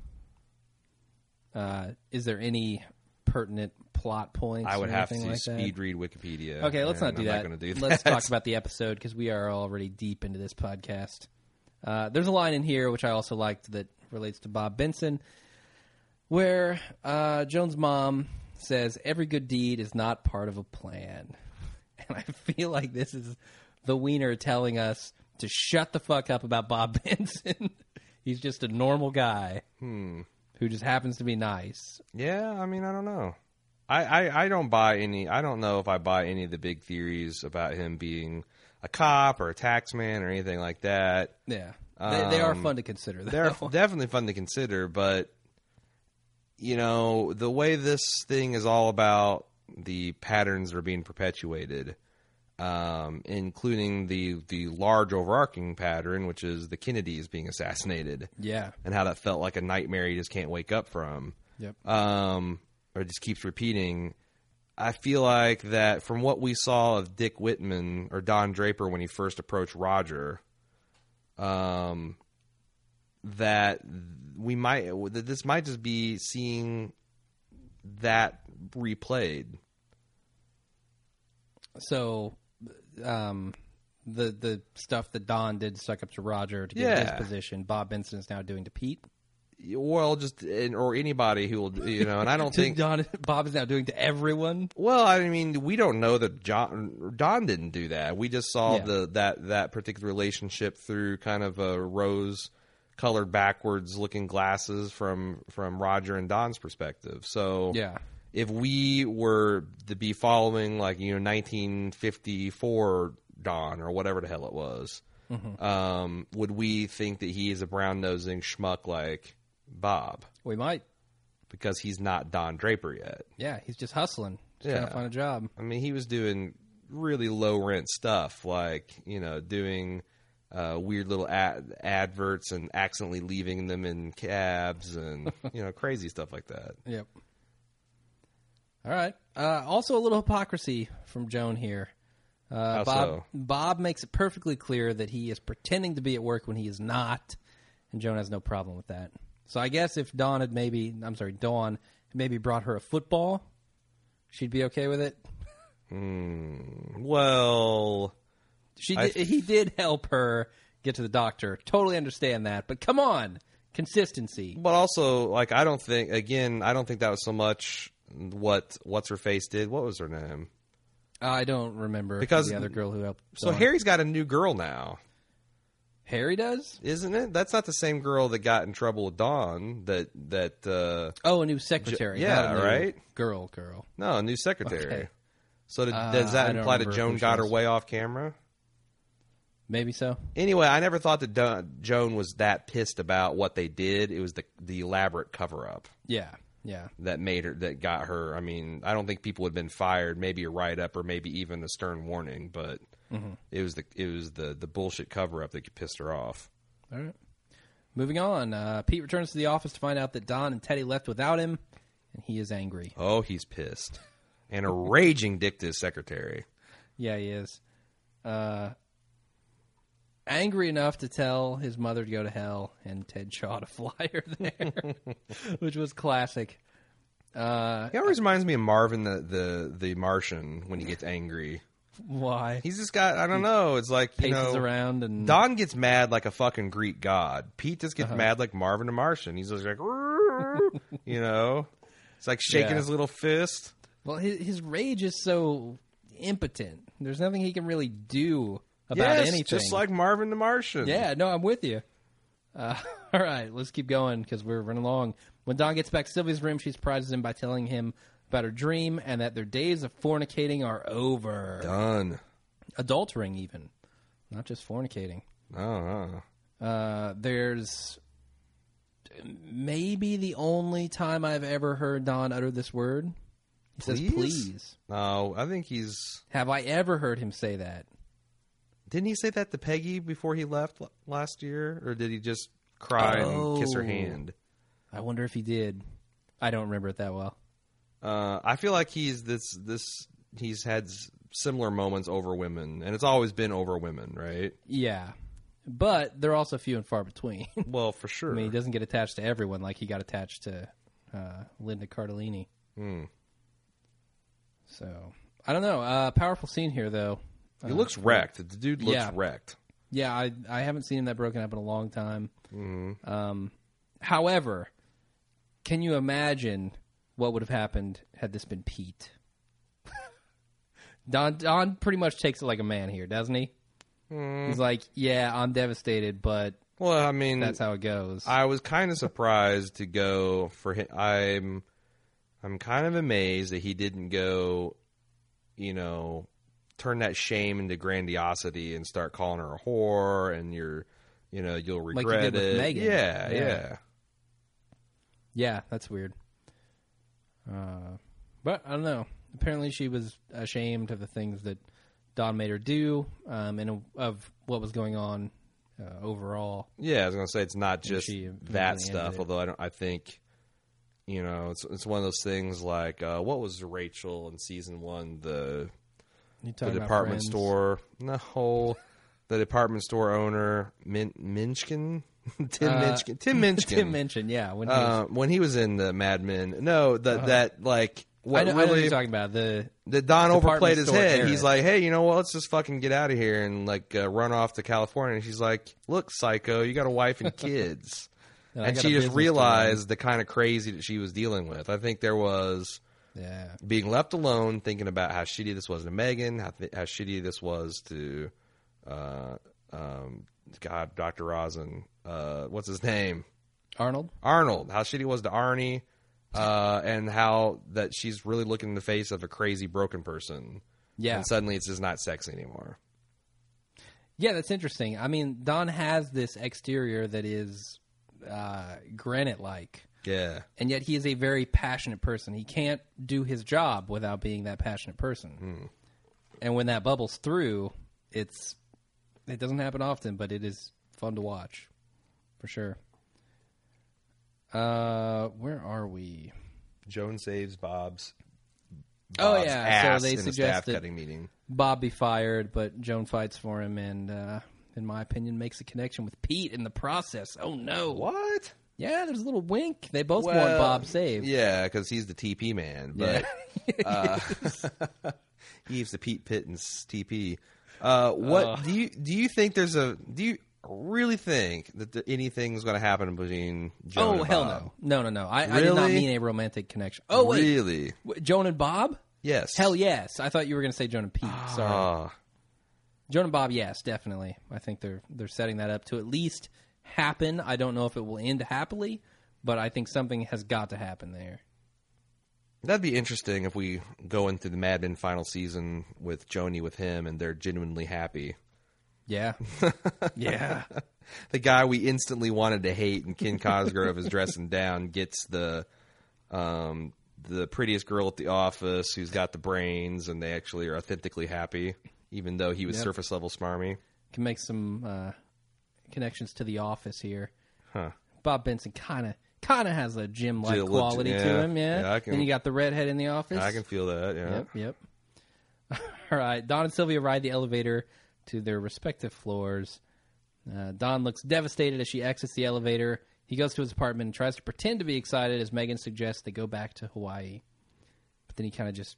Uh, is there any pertinent plot points? I would have to like that? speed read Wikipedia. Okay, let's not do that. Not do Let's talk about the episode because we are already deep into this podcast. Uh, there's a line in here which I also liked that relates to Bob Benson, where uh, Joan's mom says, "Every good deed is not part of a plan," and I feel like this is the Weiner telling us to shut the fuck up about Bob Benson. He's just a normal guy Hmm. Who just happens to be nice. Yeah, I mean, I don't know. I, I, I don't buy any. I don't know if I buy any of the big theories about him being a cop or a taxman or anything like that. Yeah, they, they are Um, fun to consider. Though. They're definitely fun to consider, but you know the way this thing is all about the patterns that are being perpetuated, um, including the the large overarching pattern, which is the Kennedys being assassinated, yeah. and how that felt like a nightmare you just can't wake up from. Yep. um, or just keeps repeating. I feel like that from what we saw of Dick Whitman or Don Draper when he first approached Roger, um, that we might that this might just be seeing that replayed. So, um, the the stuff that Don did stuck up to Roger to get Yeah. his position, Bob Benson is now doing to Pete. Well, just or anybody who will, you know, and I don't think Don Bob is now doing to everyone. Well, I mean, we don't know that John Don didn't do that. We just saw Yeah. the that that particular relationship through kind of a rose colored backwards looking glasses from from Roger and Don's perspective. So Yeah, if we were to be following like you know 1954 Don or whatever the hell it was, um, would we think that he is a brown nosing schmuck like Bob we might. because he's not Don Draper yet? Yeah, he's just hustling, just trying to find a job. I mean, he was doing really low rent stuff, like you know, doing uh, weird little ad- adverts and accidentally leaving them in cabs and you know, crazy stuff like that. Yep. All right. Uh, also, a little hypocrisy from Joan here. Uh, How Bob so? Bob makes it perfectly clear that he is pretending to be at work when he is not, and Joan has no problem with that. So I guess if Dawn had maybe, I'm sorry, Dawn maybe brought her a football, she'd be okay with it. Well, She I- did, he did help her get to the doctor. Totally understand that, but come on, consistency. but also, like, I don't think again, I don't think that was so much what what's her face did. What was her name? I don't remember Because- the other girl who helped. So Dawn. Harry's got a new girl now, Harry does. isn't it? That's not the same girl that got in trouble with Dawn. That that uh, Oh, a new secretary. yeah, not a new right? Girl, girl. no, a new secretary. Okay. So did, Uh, does that imply that Joan got her way off camera? Maybe so. Anyway, I never thought that Don, Joan was that pissed about what they did. It was the the elaborate cover up Yeah, yeah. that made her that got her. I mean, I don't think people would have been fired, maybe a write up or maybe even a stern warning, but Mm-hmm. it was the it was the the bullshit cover up that pissed her off. All right. Moving on. Uh, Pete returns to the office to find out that Don and Teddy left without him, and he is angry. Oh, he's pissed and a raging dick to his secretary. Yeah, he is. Uh, angry enough to tell his mother to go to hell and Ted Chaough to fly her there, which was classic. Uh, He always reminds me of Marvin the the the Martian when he gets angry. why? He's just got I don't know. It's like you Paces know around and Don gets mad like a fucking Greek god. Pete just Uh-huh. gets mad like Marvin the Martian. He's just like, you know, it's like shaking Yeah. his little fist. Well, his, his rage is so impotent. There's nothing he can really do about yes, anything. just like Marvin the Martian. yeah, no, I'm with you. Uh, all right, let's keep going because we're running along. When Don gets back to Sylvia's room, she surprises him by telling him about her dream and that their days of fornicating are over. done. Adultering, even, not just fornicating. Oh. Uh, there's maybe the only time I've ever heard Don utter this word. He says Please? please. No, I think he's. Have I ever heard him say that? Didn't he say that to Peggy before he left l- last year, or did he just cry and kiss her Oh. hand? I wonder if he did. I don't remember it that well. Uh, I feel like he's this this he's had s- similar moments over women, and it's always been over women, right? Yeah. But they're also few and far between. Well, for sure. I mean, he doesn't get attached to everyone like he got attached to uh, Linda Cardellini. Hmm. So, I don't know. Uh, powerful scene here, though. He looks wrecked. The dude looks yeah. wrecked. Yeah, I I haven't seen him that broken up in a long time. Mm-hmm. Um, however, can you imagine what would have happened had this been Pete? Don Don pretty much takes it like a man here, doesn't he? Mm. He's like, "Yeah, I'm devastated, but Well, I mean, that's how it goes." I was kind of surprised to go for him. I'm I'm kind of amazed that he didn't go, you know, turn that shame into grandiosity and start calling her a whore and you're, you know, you'll Like regret did with it. Yeah, Yeah. yeah, Yeah, that's weird. Uh, but I don't know. Apparently, she was ashamed of the things that Don made her do, um, and of what was going on uh, overall. Yeah, I was gonna say it's not just that stuff. Although I don't, I think, you know, it's it's one of those things like uh, what was Rachel in season one the You the department store, no, the department store owner Min- Minchkin, Tim Uh, Minchkin, Tim Minchkin. Tim mentioned, yeah. When he was, uh, when he was in the Mad Men, no, that that like I what know, I know what really you're talking about the that Don overplayed his head. Eric. He's like, hey, you know what? Let's just fucking get out of here and like uh, run off to California. And she's like, look, psycho, you got a wife and kids. I and she just realized the kind of crazy that she was dealing with. I think there was. Yeah, being left alone, thinking about how shitty this was to Megan, how, th- how shitty this was to, uh, um, God, Dr. Rosen, uh, what's his name? Arnold. Arnold, how shitty it was to Arnie, uh, and how that she's really looking in the face of a crazy broken person. Yeah, And suddenly it's just not sexy anymore. yeah, that's interesting. I mean, Don has this exterior that is uh, granite-like. Yeah. and yet he is a very passionate person. He can't do his job without being that passionate person. And when that bubbles through, it's it doesn't happen often, but it is fun to watch for sure. Uh, where are we? Joan saves Bob's. Oh, Bob's yeah, so they in suggest staff that- cutting meeting. Bob be fired, but Joan fights for him, and uh, in my opinion, makes a connection with Pete in the process. Oh no! What? Yeah, there's a little wink. They both want Bob saved. Yeah, because he's the TP man. But Yeah. uh, he's the Pete Pittens TP. Uh, what Uh. do you do? You think there's a? Do you really think that the, anything's going to happen between Joan Oh and hell Bob? no, no, no, no! I, I did not mean a romantic connection. Oh wait, really? Joan and Bob? Yes. Hell yes! I thought you were going to say Joan and Pete. Sorry, Ah. Joan and Bob. Yes, definitely. I think they're they're setting that up to at least happen. I don't know if it will end happily, but I think something has got to happen there. That'd be interesting if we go into the Mad Men final season with Joni with him and they're genuinely happy. Yeah, yeah. The guy we instantly wanted to hate and Ken Cosgrove is dressing down gets the um, the prettiest girl at the office who's got the brains and they actually are authentically happy, even though he was Yep. surface level smarmy. Can make some uh, connections to The Office here. Huh. Bob Benson kind of kind of has a Jim like Just a little- quality to him. Yeah. yeah, I can- then you got the redhead in the office. I can feel that, yeah. Yep, yep. All right. Don and Sylvia ride the elevator to their respective floors. Uh, Don looks devastated as she exits the elevator. He goes to his apartment and tries to pretend to be excited as Megan suggests they go back to Hawaii. But then he kind of just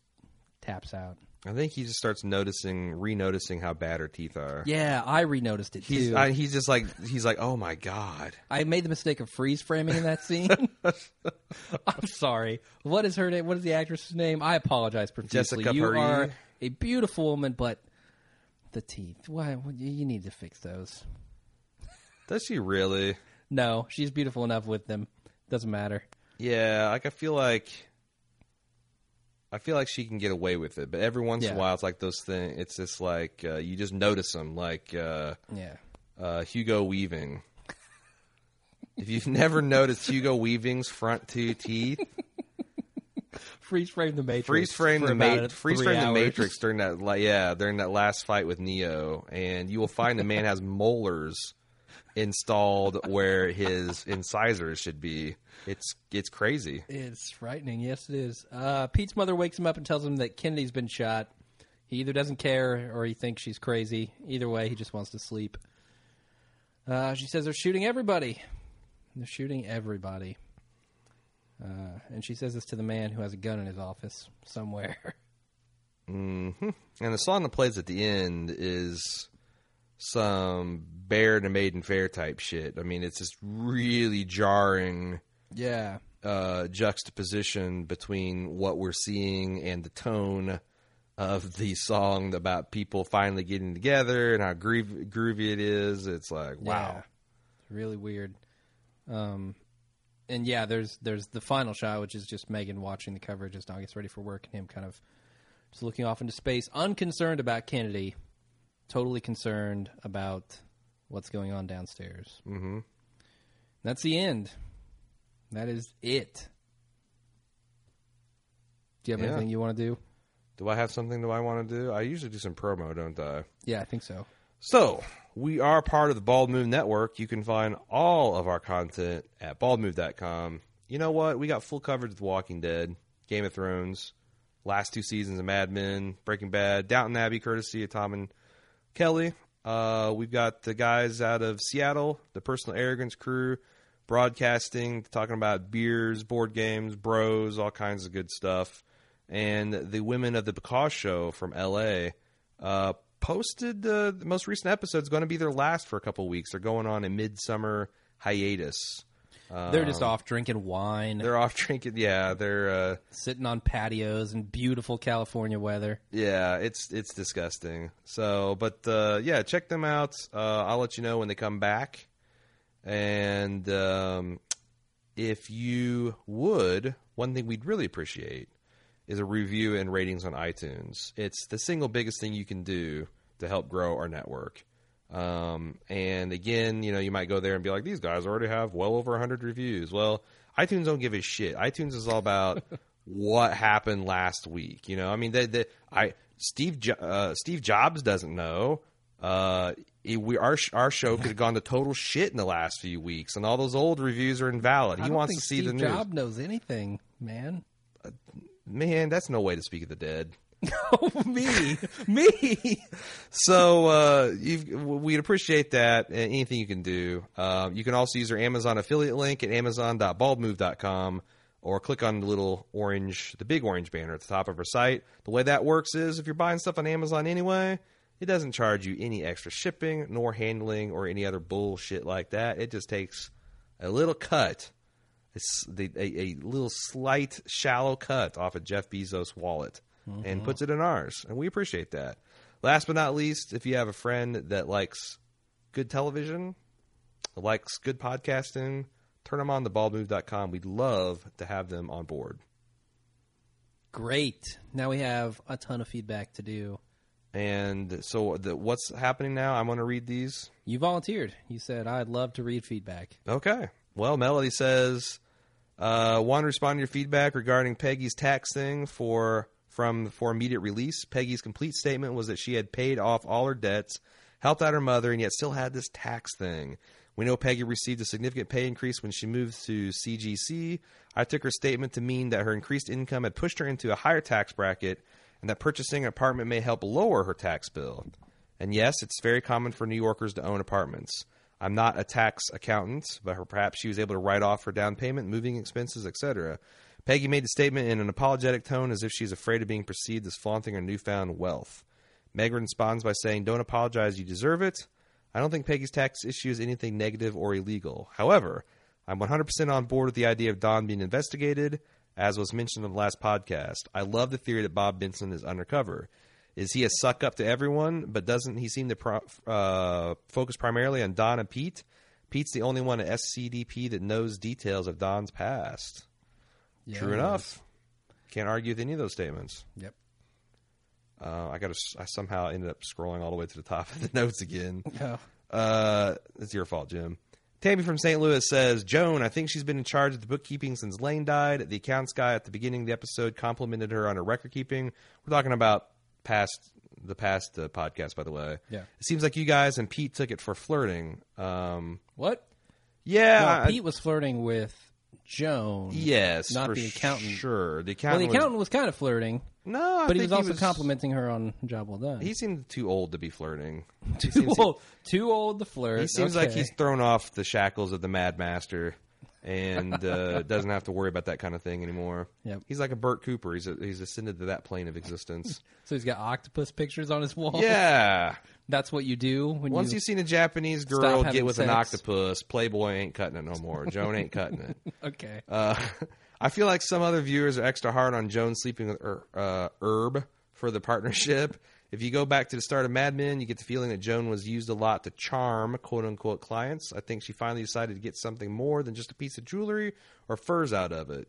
taps out. I think he just starts noticing, re-noticing how bad her teeth are. Yeah, I re-noticed it He's too. I, he's just like he's like, oh my god. I made the mistake of freeze framing in that scene. I'm sorry. What is her name? What is the actress's name? I apologize profusely. Jessica you are a beautiful woman, but the teeth. Why? You need to fix those. Does she really? No, she's beautiful enough with them. Doesn't matter. Yeah, like I feel like I feel like she can get away with it, but every once in a while it's like those things. It's just like uh, you just notice them, like uh, Yeah. uh, Hugo Weaving. if you've never noticed Hugo Weaving's front two teeth, freeze frame the Matrix. freeze frame the about ma- freeze frame the. Matrix during that yeah during that last fight with Neo, and you will find the man has molars installed where his incisors should be. It's it's crazy. It's frightening. Yes, it is. Uh, Pete's mother wakes him up and tells him that Kennedy's been shot. He either doesn't care or he thinks she's crazy. Either way, he just wants to sleep. Uh, she says they're shooting everybody. They're shooting everybody. Uh, and she says this to the man who has a gun in his office somewhere. And the song that plays at the end is some Bear to Maiden Fair type shit. I mean, it's this really jarring yeah. uh, juxtaposition between what we're seeing and the tone of the song about people finally getting together and how groovy, groovy it is. It's like, wow. Yeah. Really weird. Um, and yeah, there's there's the final shot, which is just Megan watching the coverage as Don gets ready for work, and him kind of just looking off into space, unconcerned about Kennedy, totally concerned about what's going on downstairs. Mm-hmm. That's the end. That is it. Do you have Yeah. anything you want to do? Do I have something that I want to do? I usually do some promo, don't I? Yeah, I think so. So, we are part of the Bald Move Network. You can find all of our content at baldmove.com. You know what? We got full coverage of The Walking Dead, Game of Thrones, last two seasons of Mad Men, Breaking Bad, Downton Abbey, courtesy of Tom and Kelly. Uh, we've got the guys out of Seattle, the Personal Arrogance crew, broadcasting, talking about beers, board games, bros, all kinds of good stuff. And the women of the Because Show from LA uh, posted uh, the most recent episode is going to be their last for a couple weeks. They're going on a midsummer hiatus. They're just off drinking wine, Um, They're off drinking. Yeah, they're uh, sitting on patios in beautiful California weather. yeah. It's it's disgusting. So, but uh, yeah, check them out. Uh, I'll let you know when they come back. And um, if you would, one thing we'd really appreciate is a review and ratings on iTunes. It's the single biggest thing you can do to help grow our network. Um, and again, you know, you might go there and be like, these guys already have well over 100 reviews. Well, iTunes don't give a shit. iTunes is all about what happened last week. You know, I mean, they, they, I Steve uh, Steve Jobs doesn't know. Uh, it- we our our show could have gone to total shit in the last few weeks, and all those old reviews are invalid. He wants to see Steve the news. Jobs knows anything, man. Man, that's no way to speak of the dead. Oh, me, me. So uh, we'd appreciate that. Anything you can do. Uh, you can also use our Amazon affiliate link at amazon.baldmove.com or click on the little orange, the big orange banner at the top of our site. The way that works is if you're buying stuff on Amazon anyway, it doesn't charge you any extra shipping nor handling or any other bullshit like that. It just takes a little cut, the, a, a little slight, shallow cut off of Jeff Bezos' wallet and puts it in ours. And we appreciate that. Last but not least, if you have a friend that likes good television, likes good podcasting, turn them on to baldmove.com. We'd love to have them on board. Great. Now we have a ton of feedback to do. And so, the, what's happening now? I'm going to read these. You volunteered. You said I'd love to read feedback. Okay. Well, Melody says, uh, want to respond to your feedback regarding Peggy's tax thing for from for immediate release. Peggy's complete statement was that she had paid off all her debts, helped out her mother, and yet still had this tax thing. We know Peggy received a significant pay increase when she moved to CGC. I took her statement to mean that her increased income had pushed her into a higher tax bracket and that purchasing an apartment may help lower her tax bill. And yes, it's very common for New Yorkers to own apartments. I'm not a tax accountant, but perhaps she was able to write off her down payment, moving expenses, etc. Peggy made the statement in an apologetic tone as if she's afraid of being perceived as flaunting her newfound wealth. Meg responds by saying, Don't apologize, you deserve it. I don't think Peggy's tax issue is anything negative or illegal. However, I'm 100% on board with the idea of Don being investigated, as was mentioned on the last podcast. I love the theory that Bob Benson is undercover. Is he a suck up to everyone, but doesn't he seem to pro- uh, focus primarily on Don and Pete? Pete's the only one at SCDP that knows details of Don's past. True enough. Can't argue with any of those statements. Yep. Uh, I got to. I somehow ended up scrolling all the way to the top of the notes again. Oh. Uh, it's your fault, Jim. Tammy from St. Louis says, Joan, I think she's been in charge of the bookkeeping since Lane died. The accounts guy at the beginning of the episode complimented her on her record keeping. We're talking about past the past uh, podcast, by the way. Yeah. It seems like you guys and Pete took it for flirting. Um, What? yeah. No, I- Pete was flirting with Joan. yes. not for the accountant. Sure. The accountant. Well, the was- accountant was, kind of flirting, no, I but he was also complimenting her on job well done. He seemed too old to be flirting. too old, too old to flirt. He seems like he's thrown off the shackles of the Mad Master and uh, doesn't have to worry about that kind of thing anymore. Yep. He's like a Bert Cooper. He's a, he's ascended to that plane of existence. so he's got octopus pictures on his wall. yeah. That's what you do when Once you. you've seen a Japanese girl get with an octopus, Playboy ain't cutting it no more. Joan ain't cutting it. okay, Uh, I feel like some other viewers are extra hard on Joan sleeping with Er- uh, Herb for the partnership. If you go back to the start of Mad Men, you get the feeling that Joan was used a lot to charm quote unquote clients. I think she finally decided to get something more than just a piece of jewelry or furs out of it.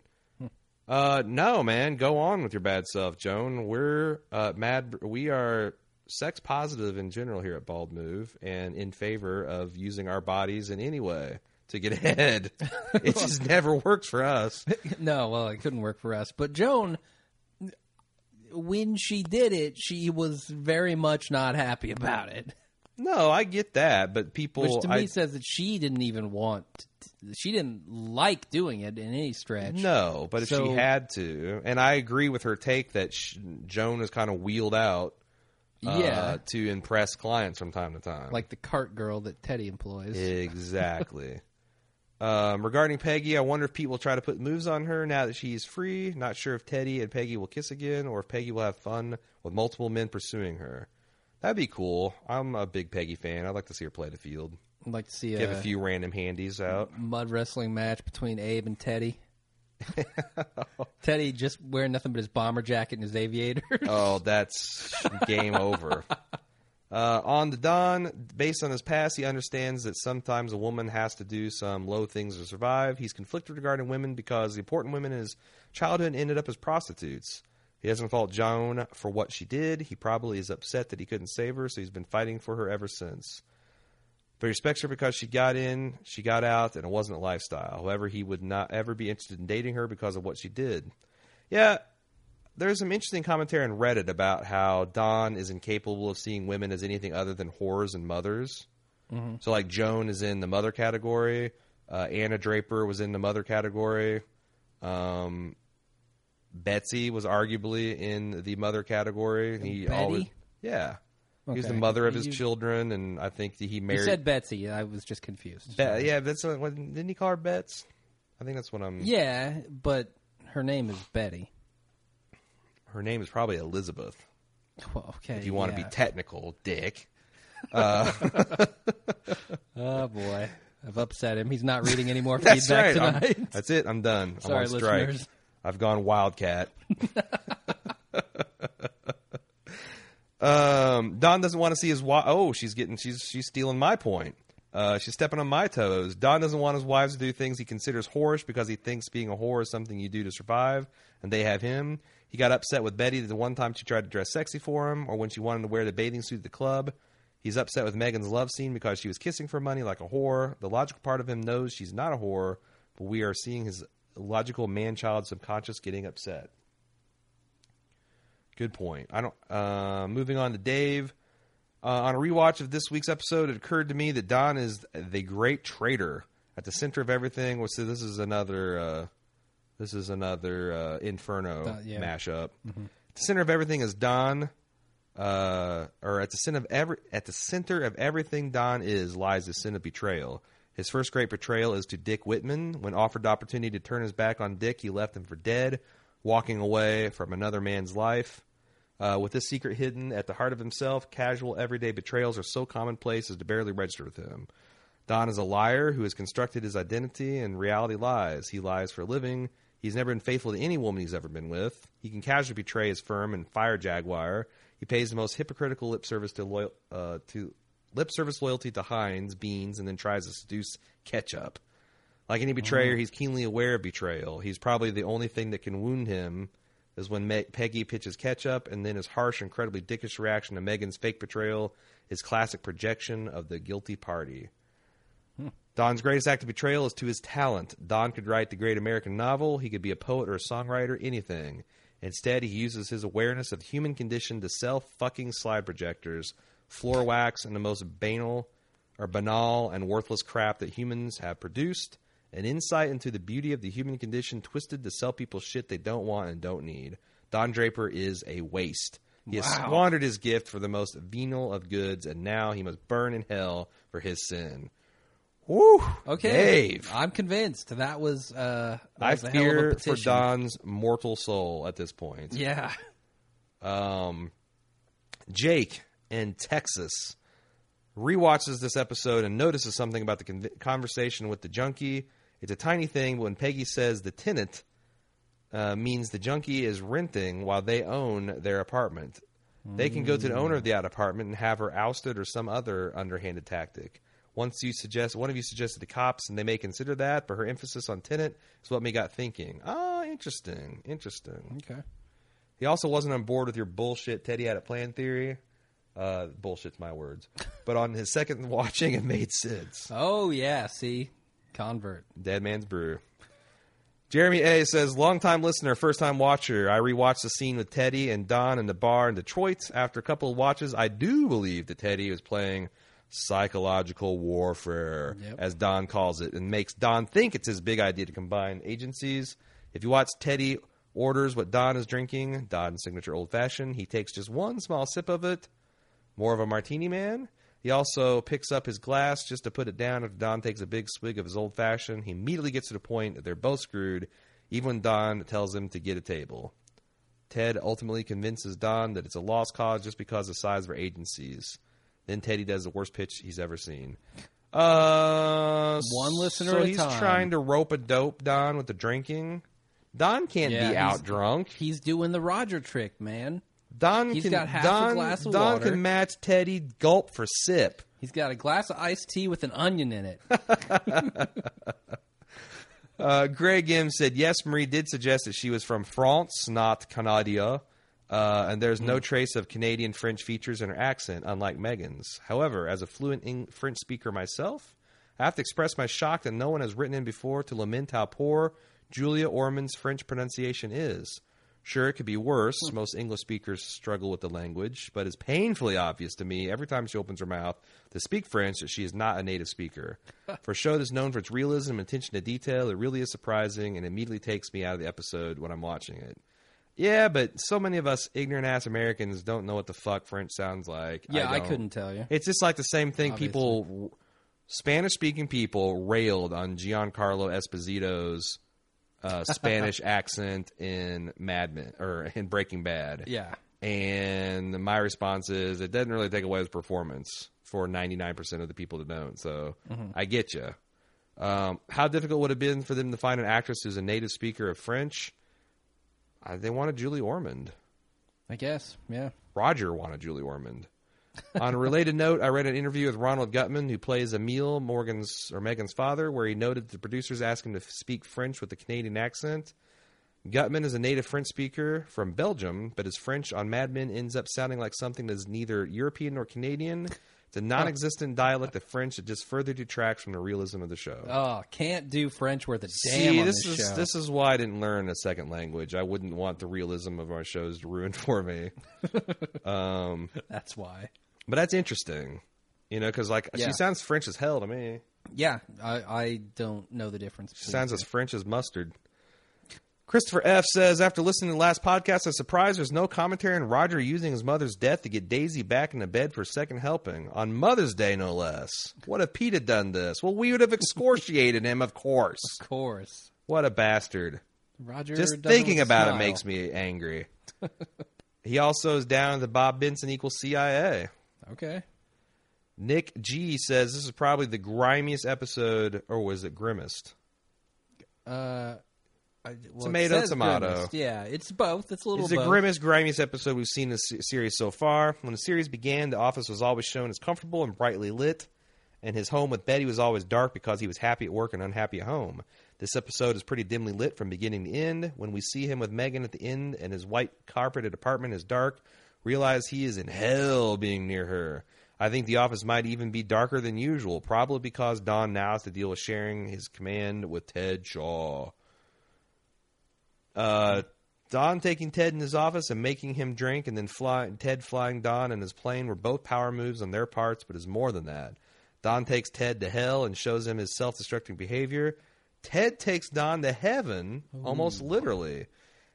Uh, no, man, go on with your bad self, Joan. We're uh, mad. We are sex positive in general here at Bald Move, and in favor of using our bodies in any way to get ahead. it just never works for us. no, well, it couldn't work for us. But Joan, when she did it, she was very much not happy about it. No, I get that, but people, Which to me I, says that she didn't even want, she didn't like doing it in any stretch. no, but if she had to, and I agree with her take that sh Joan is kind of wheeled out, uh, Yeah. to impress clients from time to time, like the cart girl that Teddy employs. Exactly. um, regarding Peggy, I wonder if Pete will try to put moves on her now that she's free. Not sure if Teddy and Peggy will kiss again or if Peggy will have fun with multiple men pursuing her. That'd be cool. I'm a big Peggy fan. I'd like to see her play the field. I'd like to see Give a, a few random handies out. mud wrestling match between Abe and Teddy. Teddy just wearing nothing but his bomber jacket and his aviator. Oh, that's game over. Uh, on the Don, based on his past, he understands that sometimes a woman has to do some low things to survive. He's conflicted regarding women because the important women in his childhood ended up as prostitutes. He doesn't fault Joan for what she did. He probably is upset that he couldn't save her, so he's been fighting for her ever since. But he respects her because she got in, she got out, and it wasn't a lifestyle. However, he would not ever be interested in dating her because of what she did. Yeah, there's some interesting commentary on Reddit about how Don is incapable of seeing women as anything other than whores and mothers. So, like, Joan is in the mother category. Uh, Anna Draper was in the mother category. Um, Betsy was arguably in the mother category. He Betty? always, yeah, he was the mother of his You- children, and I think that he you married. said Betsy. I was just confused. Be- yeah, that's what, didn't he call her Bets? I think that's what I'm. Yeah, but her name is Betty. Her name is probably Elizabeth. Well, okay. If you want to be technical, Dick. Uh, oh boy, I've upset him. He's not reading any more feedback right. I'm- tonight. that's it. I'm done. I'm Sorry, on strike. listeners. I've gone wildcat. um, Don doesn't want to see his wife. Oh, she's getting. She's she's stealing my point. Uh, she's stepping on my toes. Don doesn't want his wives to do things he considers whorish because he thinks being a whore is something you do to survive, and they have him. He got upset with Betty the one time she tried to dress sexy for him, or when she wanted to wear the bathing suit at the club. He's upset with Megan's love scene because she was kissing for money like a whore. The logical part of him knows she's not a whore, but we are seeing his logical man-child subconscious getting upset. Good point. I don't. Uh, moving on to Dave. Uh, on a rewatch of this week's episode, it occurred to me that Don is the great traitor at the center of everything. Well, so this is another. Uh, this is another uh, Inferno Uh, yeah. mashup. At the center of everything is Don. Uh, or at the center of every at the center of everything Don is lies the sin of betrayal. His first great betrayal is to Dick Whitman. When offered the opportunity to turn his back on Dick, he left him for dead, walking away from another man's life. Uh, with this secret hidden at the heart of himself, casual, everyday betrayals are so commonplace as to barely register with him. Don is a liar who has constructed his identity and reality lies. He lies for a living. He's never been faithful to any woman he's ever been with. He can casually betray his firm and fire Jaguar. He pays the most hypocritical lip service to loyal uh, to lip service loyalty to Heinz beans, and then tries to seduce ketchup. Like any betrayer, he's keenly aware of betrayal. He's probably the only thing that can wound him is when Peggy pitches ketchup, and then his harsh, incredibly dickish reaction to Megan's fake betrayal is classic projection of the guilty party. Hmm. Don's greatest act of betrayal is to his talent. Don could write the great American novel, he could be a poet or a songwriter, anything. Instead, he uses his awareness of the human condition to sell fucking slide projectors, floor wax, and the most banal or banal and worthless crap that humans have produced. An insight into the beauty of the human condition twisted to sell people shit they don't want and don't need. Don Draper is a waste. He has Wow. squandered his gift for the most venal of goods, and now he must burn in hell for his sin. Woo! Okay, Dave. I'm convinced that was. Uh, that I was a hell of a fear for. Don's mortal soul at this point. Yeah. Um, Jake in Texas rewatches this episode and notices something about the con- conversation with the junkie. It's a tiny thing, but when Peggy says the tenant uh, means the junkie is renting while they own their apartment. They can go to the owner of the out apartment and have her ousted or some other underhanded tactic. Once you suggest, one of you suggested the cops, and they may consider that, but her emphasis on tenant is what me got thinking. Ah, interesting, interesting. Okay. He also wasn't on board with your bullshit Teddy had a plan theory. Uh, bullshit's my words. But on his second watching, it made sense. Oh yeah. See, convert. Dead Man's Brew. Jeremy A says, longtime listener, first time watcher. I rewatched the scene with Teddy and Don in the bar in Detroit. After a couple of watches, I do believe that Teddy was playing psychological warfare, Yep. as Don calls it, and makes Don think it's his big idea to combine agencies. If you watch Teddy orders what Don is drinking, Don's signature old fashioned, he takes just one small sip of it, more of a martini man. He also picks up his glass just to put it down after Don takes a big swig of his old fashioned. He immediately gets to the point that they're both screwed, even when Don tells him to get a table. Ted ultimately convinces Don that it's a lost cause just because of the size of our agencies. Then Teddy does the worst pitch he's ever seen. Uh, One listener so he's time. trying to rope a dope Don with the drinking. Don can't Yeah, be out drunk. He's doing the Roger trick, man. Don He's can got half a Don, glass of Don water. can match Teddy gulp for sip. He's got a glass of iced tea with an onion in it. Uh, Greg M said yes. Marie did suggest that she was from France, not Canada, uh, and there's no trace of Canadian French features in her accent, unlike Megan's. However, as a fluent Eng- French speaker myself, I have to express my shock that no one has written in before to lament how poor Julia Ormond's French pronunciation is. Sure, it could be worse. Hmm. Most English speakers struggle with the language, but it's painfully obvious to me every time she opens her mouth to speak French that she is not a native speaker. For a show that's known for its realism and attention to detail, it really is surprising and immediately takes me out of the episode when I'm watching it. Yeah, but so many of us ignorant ass Americans don't know what the fuck French sounds like. Yeah, I, don't. couldn't tell you. It's just like the same thing. People, Spanish speaking people, railed on Giancarlo Esposito's uh, Spanish accent in Mad Men or in Breaking Bad. Yeah. And my response is, it doesn't really take away his performance for 99% of the people that don't. So I get you. Um, how difficult would it have been for them to find an actress who's a native speaker of French? They wanted Julie Ormond. I guess. Yeah. Roger wanted Julie Ormond. On a related note, I read an interview with Ronald Guttman, who plays Emil Morgan's or Megan's father, where he noted that the producers asked him to speak French with a Canadian accent. Guttman is a native French speaker from Belgium, but his French on Mad Men ends up sounding like something that is neither European nor Canadian. It's a non-existent dialect of French that just further detracts from the realism of the show. Oh, can't do French worth a damn See, on this this, is show. this is why I didn't learn a second language. I wouldn't want the realism of our shows to ruin for me. um, That's why. but that's interesting, you know, because like Yeah. she sounds French as hell to me. Yeah, I, I don't know the difference. She sounds the as French as mustard. Christopher F says after listening to the last podcast, I'm surprised there's no commentary on Roger using his mother's death to get Daisy back into bed for a second helping on Mother's Day, no less. What if Pete had done this? Well, we would have excoriated him, of course. Of course. What a bastard! Roger. Just thinking about it makes me angry. he also is down to Bob Benson equals CIA. Okay. Nick G says this is probably the grimiest episode, or was it grimmest? Uh, I, well, Tomato, it tomato. grimmest. Yeah, it's both. It's a little bit It's the both. grimmest, grimiest episode we've seen in this se- series so far. When the series began, the office was always shown as comfortable and brightly lit, and his home with Betty was always dark because he was happy at work and unhappy at home. This episode is pretty dimly lit from beginning to end. When we see him with Megan at the end and his white carpeted apartment is dark, realize he is in hell being near her. I think the office might even be darker than usual, probably because Don now has to deal with sharing his command with Ted Chaough. Uh, Don taking Ted in his office and making him drink, and then fly, Ted flying Don in his plane were both power moves on their parts, but is more than that. Don takes Ted to hell and shows him his self destructing behavior. Ted takes Don to heaven, almost literally.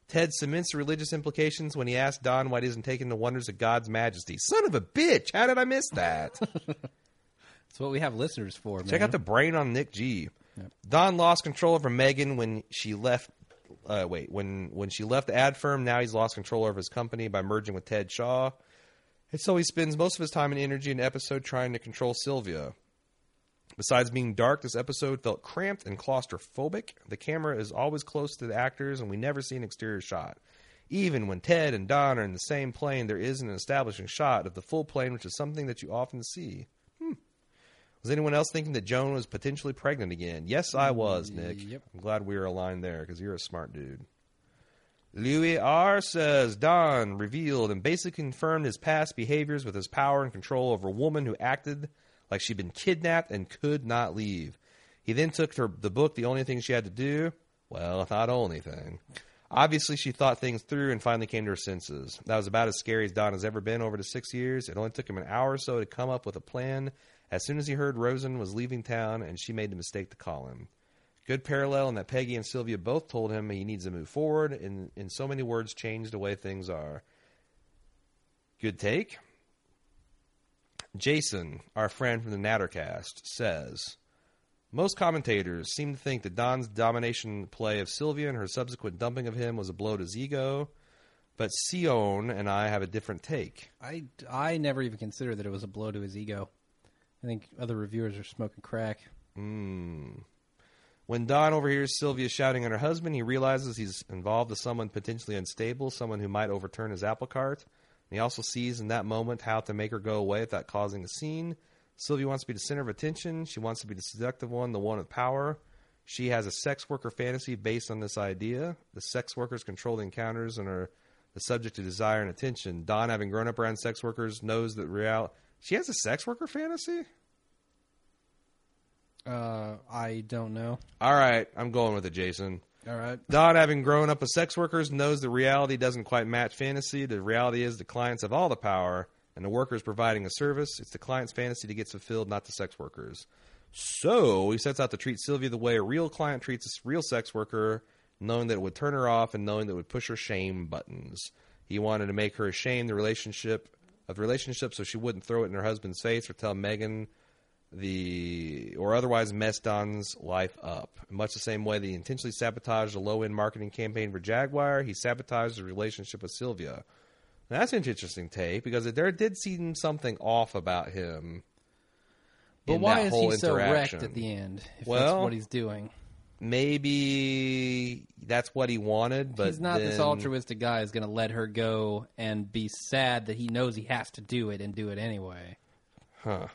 Ted cements the religious implications when he asks Don why he isn't taking the wonders of God's majesty. Son of a bitch! How did I miss that? That's what we have listeners for, man. Check out the brain on Nick G. Don lost control over Megan when she left. Uh, wait, when when she left the ad firm, now he's lost control over his company by merging with Ted Chaough, and so he spends most of his time and energy in episode trying to control Sylvia. Besides being dark, this episode felt cramped and claustrophobic. The camera is always close to the actors, and we never see an exterior shot. Even when Ted and Don are in the same plane, there isn't an establishing shot of the full plane, which is something that you often see. Was anyone else thinking that Joan was potentially pregnant again? Yes, I was, Nick. Yep. I'm glad we were aligned there because you're a smart dude. Louis R. says Don revealed and basically confirmed his past behaviors with his power and control over a woman who acted like she'd been kidnapped and could not leave. He then took her the book, the only thing she had to do. Well, not only thing. Obviously, she thought things through and finally came to her senses. That was about as scary as Don has ever been over the six years. It only took him an hour or so to come up with a plan. As soon as he heard Rosen was leaving town, and she made the mistake to call him. Good parallel in that Peggy and Sylvia both told him he needs to move forward, and in so many words, change the way things are. Good take. Jason, our friend from the Nattercast, says Most commentators seem to think that Don's domination play of Sylvia and her subsequent dumping of him was a blow to his ego, but Sion and I have a different take. I, I never even considered that it was a blow to his ego. I think other reviewers are smoking crack. Hmm. When Don overhears Sylvia shouting at her husband, he realizes he's involved with someone potentially unstable, someone who might overturn his apple cart. And he also sees in that moment how to make her go away without causing a scene. Sylvia wants to be the center of attention. She wants to be the seductive one, the one with power. She has a sex worker fantasy based on this idea. The sex workers control the encounters and are the subject of desire and attention. Don, having grown up around sex workers, knows that real. She has a sex worker fantasy. Uh, I don't know. All right, I'm going with it, Jason. All right. Don, having grown up with sex workers, knows the reality doesn't quite match fantasy. The reality is the clients have all the power, and the workers providing a service. It's the client's fantasy that gets fulfilled, not the sex workers. So he sets out to treat Sylvia the way a real client treats a real sex worker, knowing that it would turn her off and knowing that it would push her shame buttons. He wanted to make her ashamed the relationship of the relationship, so she wouldn't throw it in her husband's face or tell Megan the or otherwise mess Don's life up. In much the same way that he intentionally sabotaged a low end marketing campaign for Jaguar, he sabotaged the relationship with Sylvia. Now, that's an interesting take because there did seem something off about him. But why is he so wrecked at the end? If that's Well, what he's doing. Maybe that's what he wanted, but he's not this altruistic guy who's going to let her go and be sad that he knows he has to do it and do it anyway. Huh.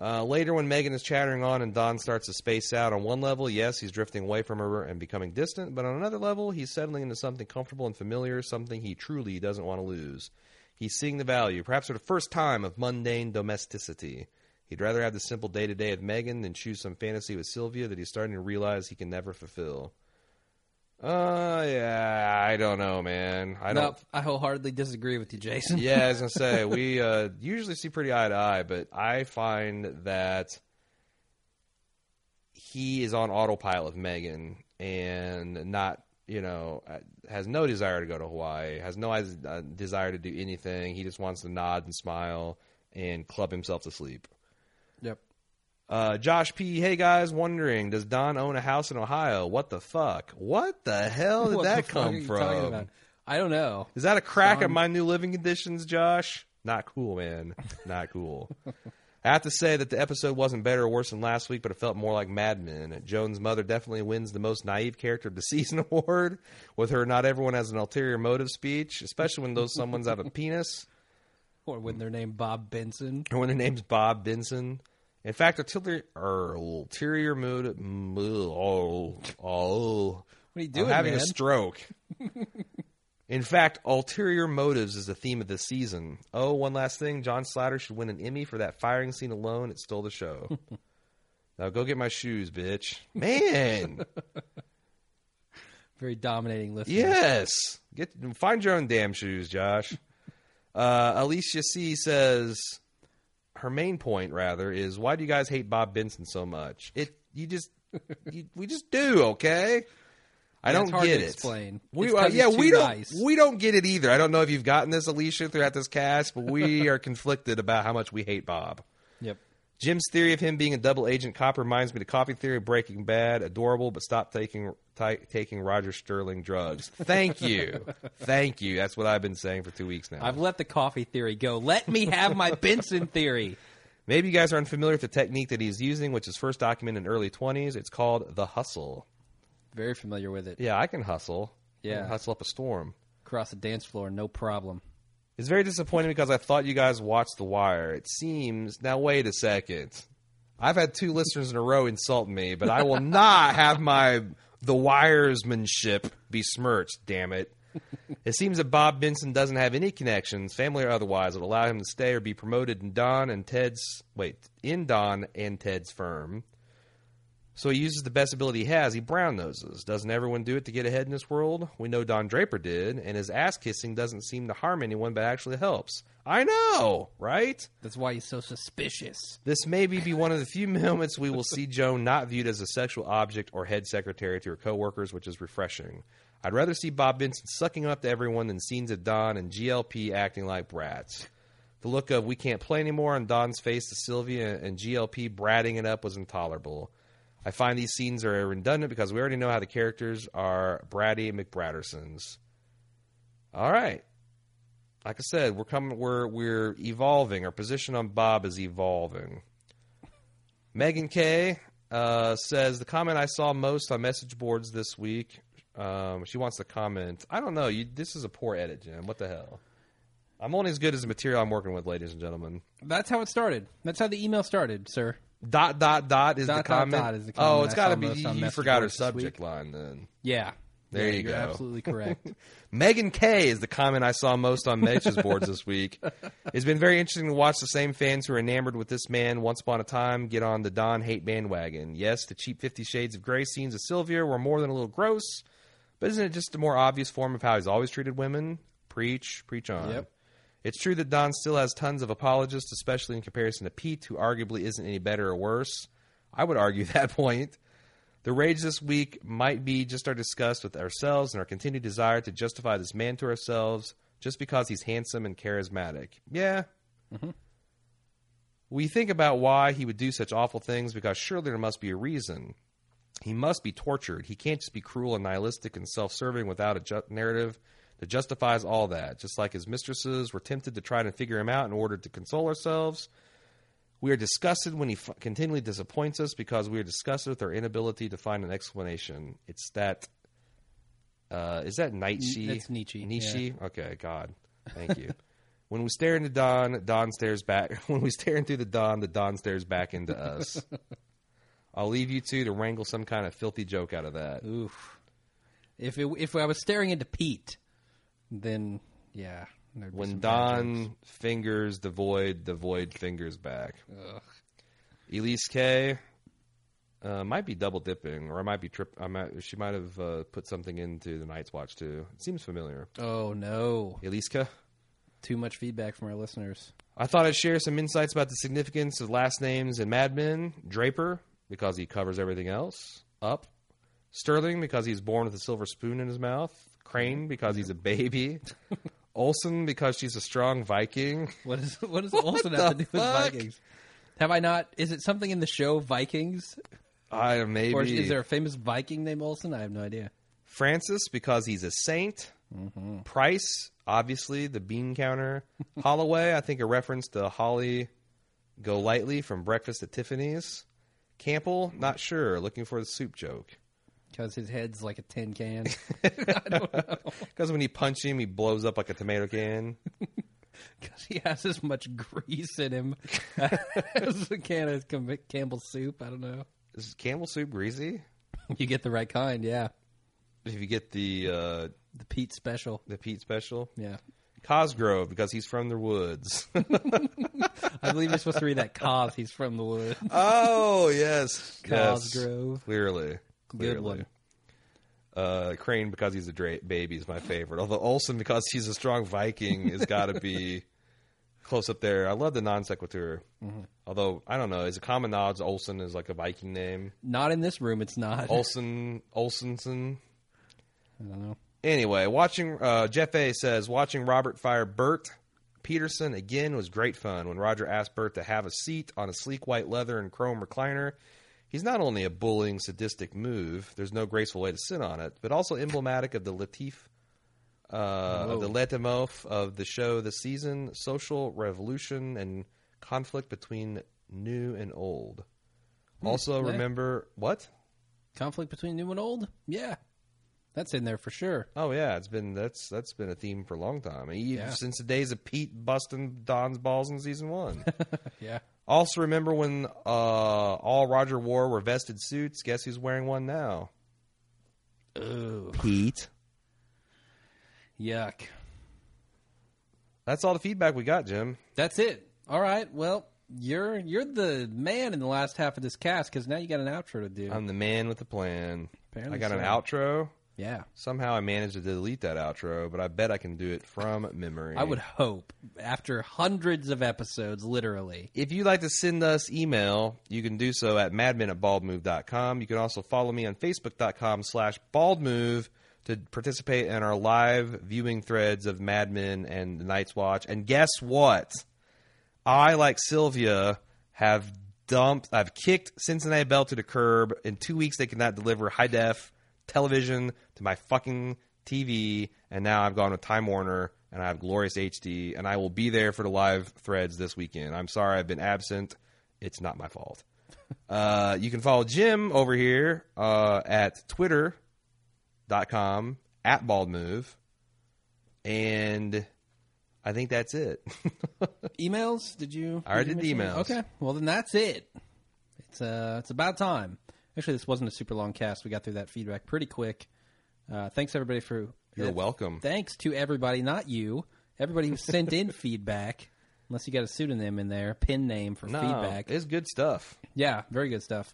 Uh, later, when Megan is chattering on and Don starts to space out, on one level, yes, he's drifting away from her and becoming distant, but on another level, he's settling into something comfortable and familiar, something he truly doesn't want to lose. He's seeing the value, perhaps for the first time, of mundane domesticity. He'd rather have the simple day to day of Megan than choose some fantasy with Sylvia that he's starting to realize he can never fulfill. Uh, yeah, I don't know, man. I don't. I wholeheartedly disagree with you, Jason. Yeah, I was gonna say we uh, usually see pretty eye to eye, but I find that he is on autopilot with Megan and not, you know, uh, has no desire to go to Hawaii, has no uh, desire to do anything. He just wants to nod and smile and club himself to sleep. Yep. Uh, Josh P. Hey guys, wondering does Don own a house in Ohio? What the fuck? What the hell did that come from? I don't know. Is that a crack at my new living conditions, Josh? Not cool, man. Not cool. I have to say that the episode wasn't better or worse than last week, but it felt more like Mad Men. Joan's mother definitely wins the most naive character of the season award with her not everyone has an ulterior motive speech, especially when those someone's have a penis Or when they're named Bob Benson. or when their name's Bob Benson. In fact, ulterior, er, ulterior motive. Oh, oh. What are you doing, I'm having man? a stroke. In fact, ulterior motives is the theme of this season. Oh, one last thing. John Slattery should win an Emmy for that firing scene alone. It stole the show. now go get my shoes, bitch. Man. Very dominating listener. yes. Get find your own damn shoes, Josh. Uh, Alicia C says her main point rather is why do you guys hate Bob Benson so much? It you just you, we just do, okay? I Yeah, don't get to it. explain. We It's uh, yeah, we don't nice. we don't get it either. I don't know if you've gotten this, Alicia, throughout this cast, but we are conflicted about how much we hate Bob. Yep. Jim's theory of him being a double agent cop reminds me of the Coffee Theory of Breaking Bad. Adorable, but stop taking ti taking Roger Sterling drugs. Thank you, thank you. That's what I've been saying for two weeks now. I've let the coffee theory go. Let me have my Benson theory. Maybe you guys are unfamiliar with the technique that he's using, which is first documented in early twenties. It's called the hustle. Very familiar with it. Yeah, I can hustle. I Yeah. can hustle up a storm. Across the dance floor, no problem. It's very disappointing because I thought you guys watched The Wire. It seems. Now, wait a second. I've had two listeners in a row insult me, but I will not have my The Wiresmanship besmirched, damn it. It seems that Bob Benson doesn't have any connections, family or otherwise, that allow him to stay or be promoted in Don and Ted's wait in Don and Ted's firm. So he uses the best ability he has. He brown noses. Doesn't everyone do it to get ahead in this world? We know Don Draper did, and his ass kissing doesn't seem to harm anyone, but actually helps. I know, right? That's why he's so suspicious. This may be one of the few moments we will see Joan not viewed as a sexual object or head secretary to her coworkers, which is refreshing. I'd rather see Bob Benson sucking up to everyone than scenes of Don and GLP acting like brats. The look of we can't play anymore on Don's face to Sylvia and GLP bratting it up was intolerable. I find these scenes are redundant because we already know how the characters are bratty McBrattersons. All right. Like I said, we're coming we're we're evolving. Our position on Bob is evolving. Megan K uh, says the comment I saw most on message boards this week. Um, she wants to comment. I don't know. You, this is a poor edit, Jim. What the hell? I'm only as good as the material I'm working with, ladies and gentlemen. That's how it started. That's how the email started, sir. Dot dot dot is Dot, the comment. dot is the oh, it's got to be. You forgot her subject line then. Yeah. There Yeah, you you're go. absolutely correct. Megan K is the comment I saw most on Mitch's boards this week. It's been very interesting to watch the same fans who are enamored with this man once upon a time get on the Don hate bandwagon. Yes, the cheap Fifty Shades of Grey scenes of Sylvia were more than a little gross, but isn't it just a more obvious form of how he's always treated women? Preach, preach on. Yep. It's true that Don still has tons of apologists, especially in comparison to Pete, who arguably isn't any better or worse. I would argue that point. The rage this week might be just our disgust with ourselves and our continued desire to justify this man to ourselves just because he's handsome and charismatic. Yeah. Mm-hmm. We think about why he would do such awful things because surely there must be a reason. He must be tortured. He can't just be cruel and nihilistic and self serving without a narrative that justifies all that. Just like his mistresses were tempted to try to figure him out in order to console ourselves. We are disgusted when he f- continually disappoints us because we are disgusted with our inability to find an explanation. It's that. Uh, is that Nietzsche? It's Nietzsche, Nietzsche. Okay, God, thank you. when we stare into dawn, dawn stares back. When we stare into the dawn, the dawn stares back into us. I'll leave you two to wrangle some kind of filthy joke out of that. Oof. If it, if I was staring into Pete, then yeah. When. Don fingers the void, the void fingers back. Elise K uh, might be double dipping, or I might be trip. I might. She might have uh, put something into the Night's Watch too. It seems familiar. Oh no! Elise K. Too much feedback from our listeners. I thought I'd share some insights about the significance of last names in Mad Men. Draper, because he covers everything else. Up. Sterling, because he's born with a silver spoon in his mouth. Crane, because he's a baby. Olsen, because she's a strong Viking. What is what does Olsen have to do with fuck? Vikings? Have I not? Is it something in the show Vikings, I maybe. or is there a famous Viking named Olsen? I have no idea. Francis, because he's a saint. Mm-hmm. Price, obviously, the bean counter. Holloway, I think a reference to Holly Golightly from Breakfast at Tiffany's. Campbell, not sure. Looking for the soup joke. Because his head's like a tin can. I don't know. Because when you punch him, he blows up like a tomato can. Because he has as much grease in him as a can of Cam- Campbell's soup. I don't know. Is Campbell soup greasy? You get the right kind, yeah. if you get the uh, The Pete special. the Pete special. Yeah. Cosgrove because he's from the woods. I believe you're supposed to read that cause he's from the wood. oh yes, yes. Cosgrove. Clearly, clearly. Good one. Uh, Crane because he's a dra- baby is my favorite. Although Olson because he's a strong Viking has got to be close up there. I love the non sequitur. Mm-hmm. Although I don't know, is it common knowledge Olson is like a Viking name? Not in this room, it's not. Olson Olsenson. I don't know. Anyway, watching uh, Jeff A says watching Robert fire Burt Peterson again was great fun. When Roger asked Bert to have a seat on a sleek white leather and chrome recliner, he's not only a bullying, sadistic move. There's no graceful way to sit on it, but also emblematic of the Latif, uh, of the leitmotif of the show The season: social revolution and conflict between new and old. Also, yeah. remember what? Conflict between new and old? Yeah. That's in there for sure. Oh yeah, it's been that's that's been a theme for a long time. Even Yeah. Since the days of Pete busting Don's balls in season one. Yeah. Also, remember when uh, all Roger wore were vested suits? Guess who's wearing one now? Ooh. Pete. Yuck. That's all the feedback we got, Jim. That's it. All right. Well, you're you're the man in the last half of this cast because now you got an outro to do. I'm the man with the plan. Apparently I got an outro. Yeah. Somehow I managed to delete that outro, but I bet I can do it from memory. I would hope after hundreds of episodes, literally. If you'd like to send us email, you can do so at madmen at baldmove.com. You can also follow me on facebook.com slash baldmove to participate in our live viewing threads of Mad Men and The Night's Watch. And guess what? I, like Sylvia, have dumped, I've kicked Cincinnati Bell to the curb. In two weeks, they cannot deliver high def television to my fucking TV. And now I've gone with Time Warner and I have Glorious HD. And I will be there for the live threads this weekend. I'm sorry I've been absent. It's not my fault. uh, you can follow Jim over here uh, at twitter.com at baldmove. And I think that's it. Emails? Did you? I already did mention- emails. Okay. Well, then that's it. It's uh, it's about time. Actually, this wasn't a super long cast. We got through that feedback pretty quick. Uh, thanks everybody for. You're uh, welcome. Thanks to everybody, not you. Everybody who sent in feedback. Unless you got a pseudonym in there, pin name for No, feedback. it's good stuff. Yeah, very good stuff.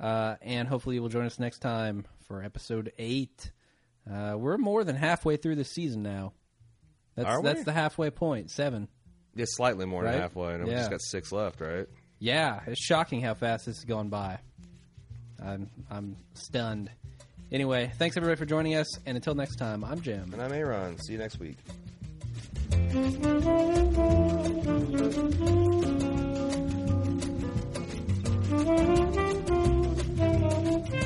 Uh, and hopefully you will join us next time for episode eight. Uh, we're more than halfway through the season now. That's Are we? that's the halfway point. Seven. It's slightly more Right? than halfway, and we just got six left, right? Yeah, it's shocking how fast this has gone by. I'm I'm stunned. Anyway, thanks everybody for joining us, and until next time, I'm Jim. And I'm Aaron. See you next week. Thank you.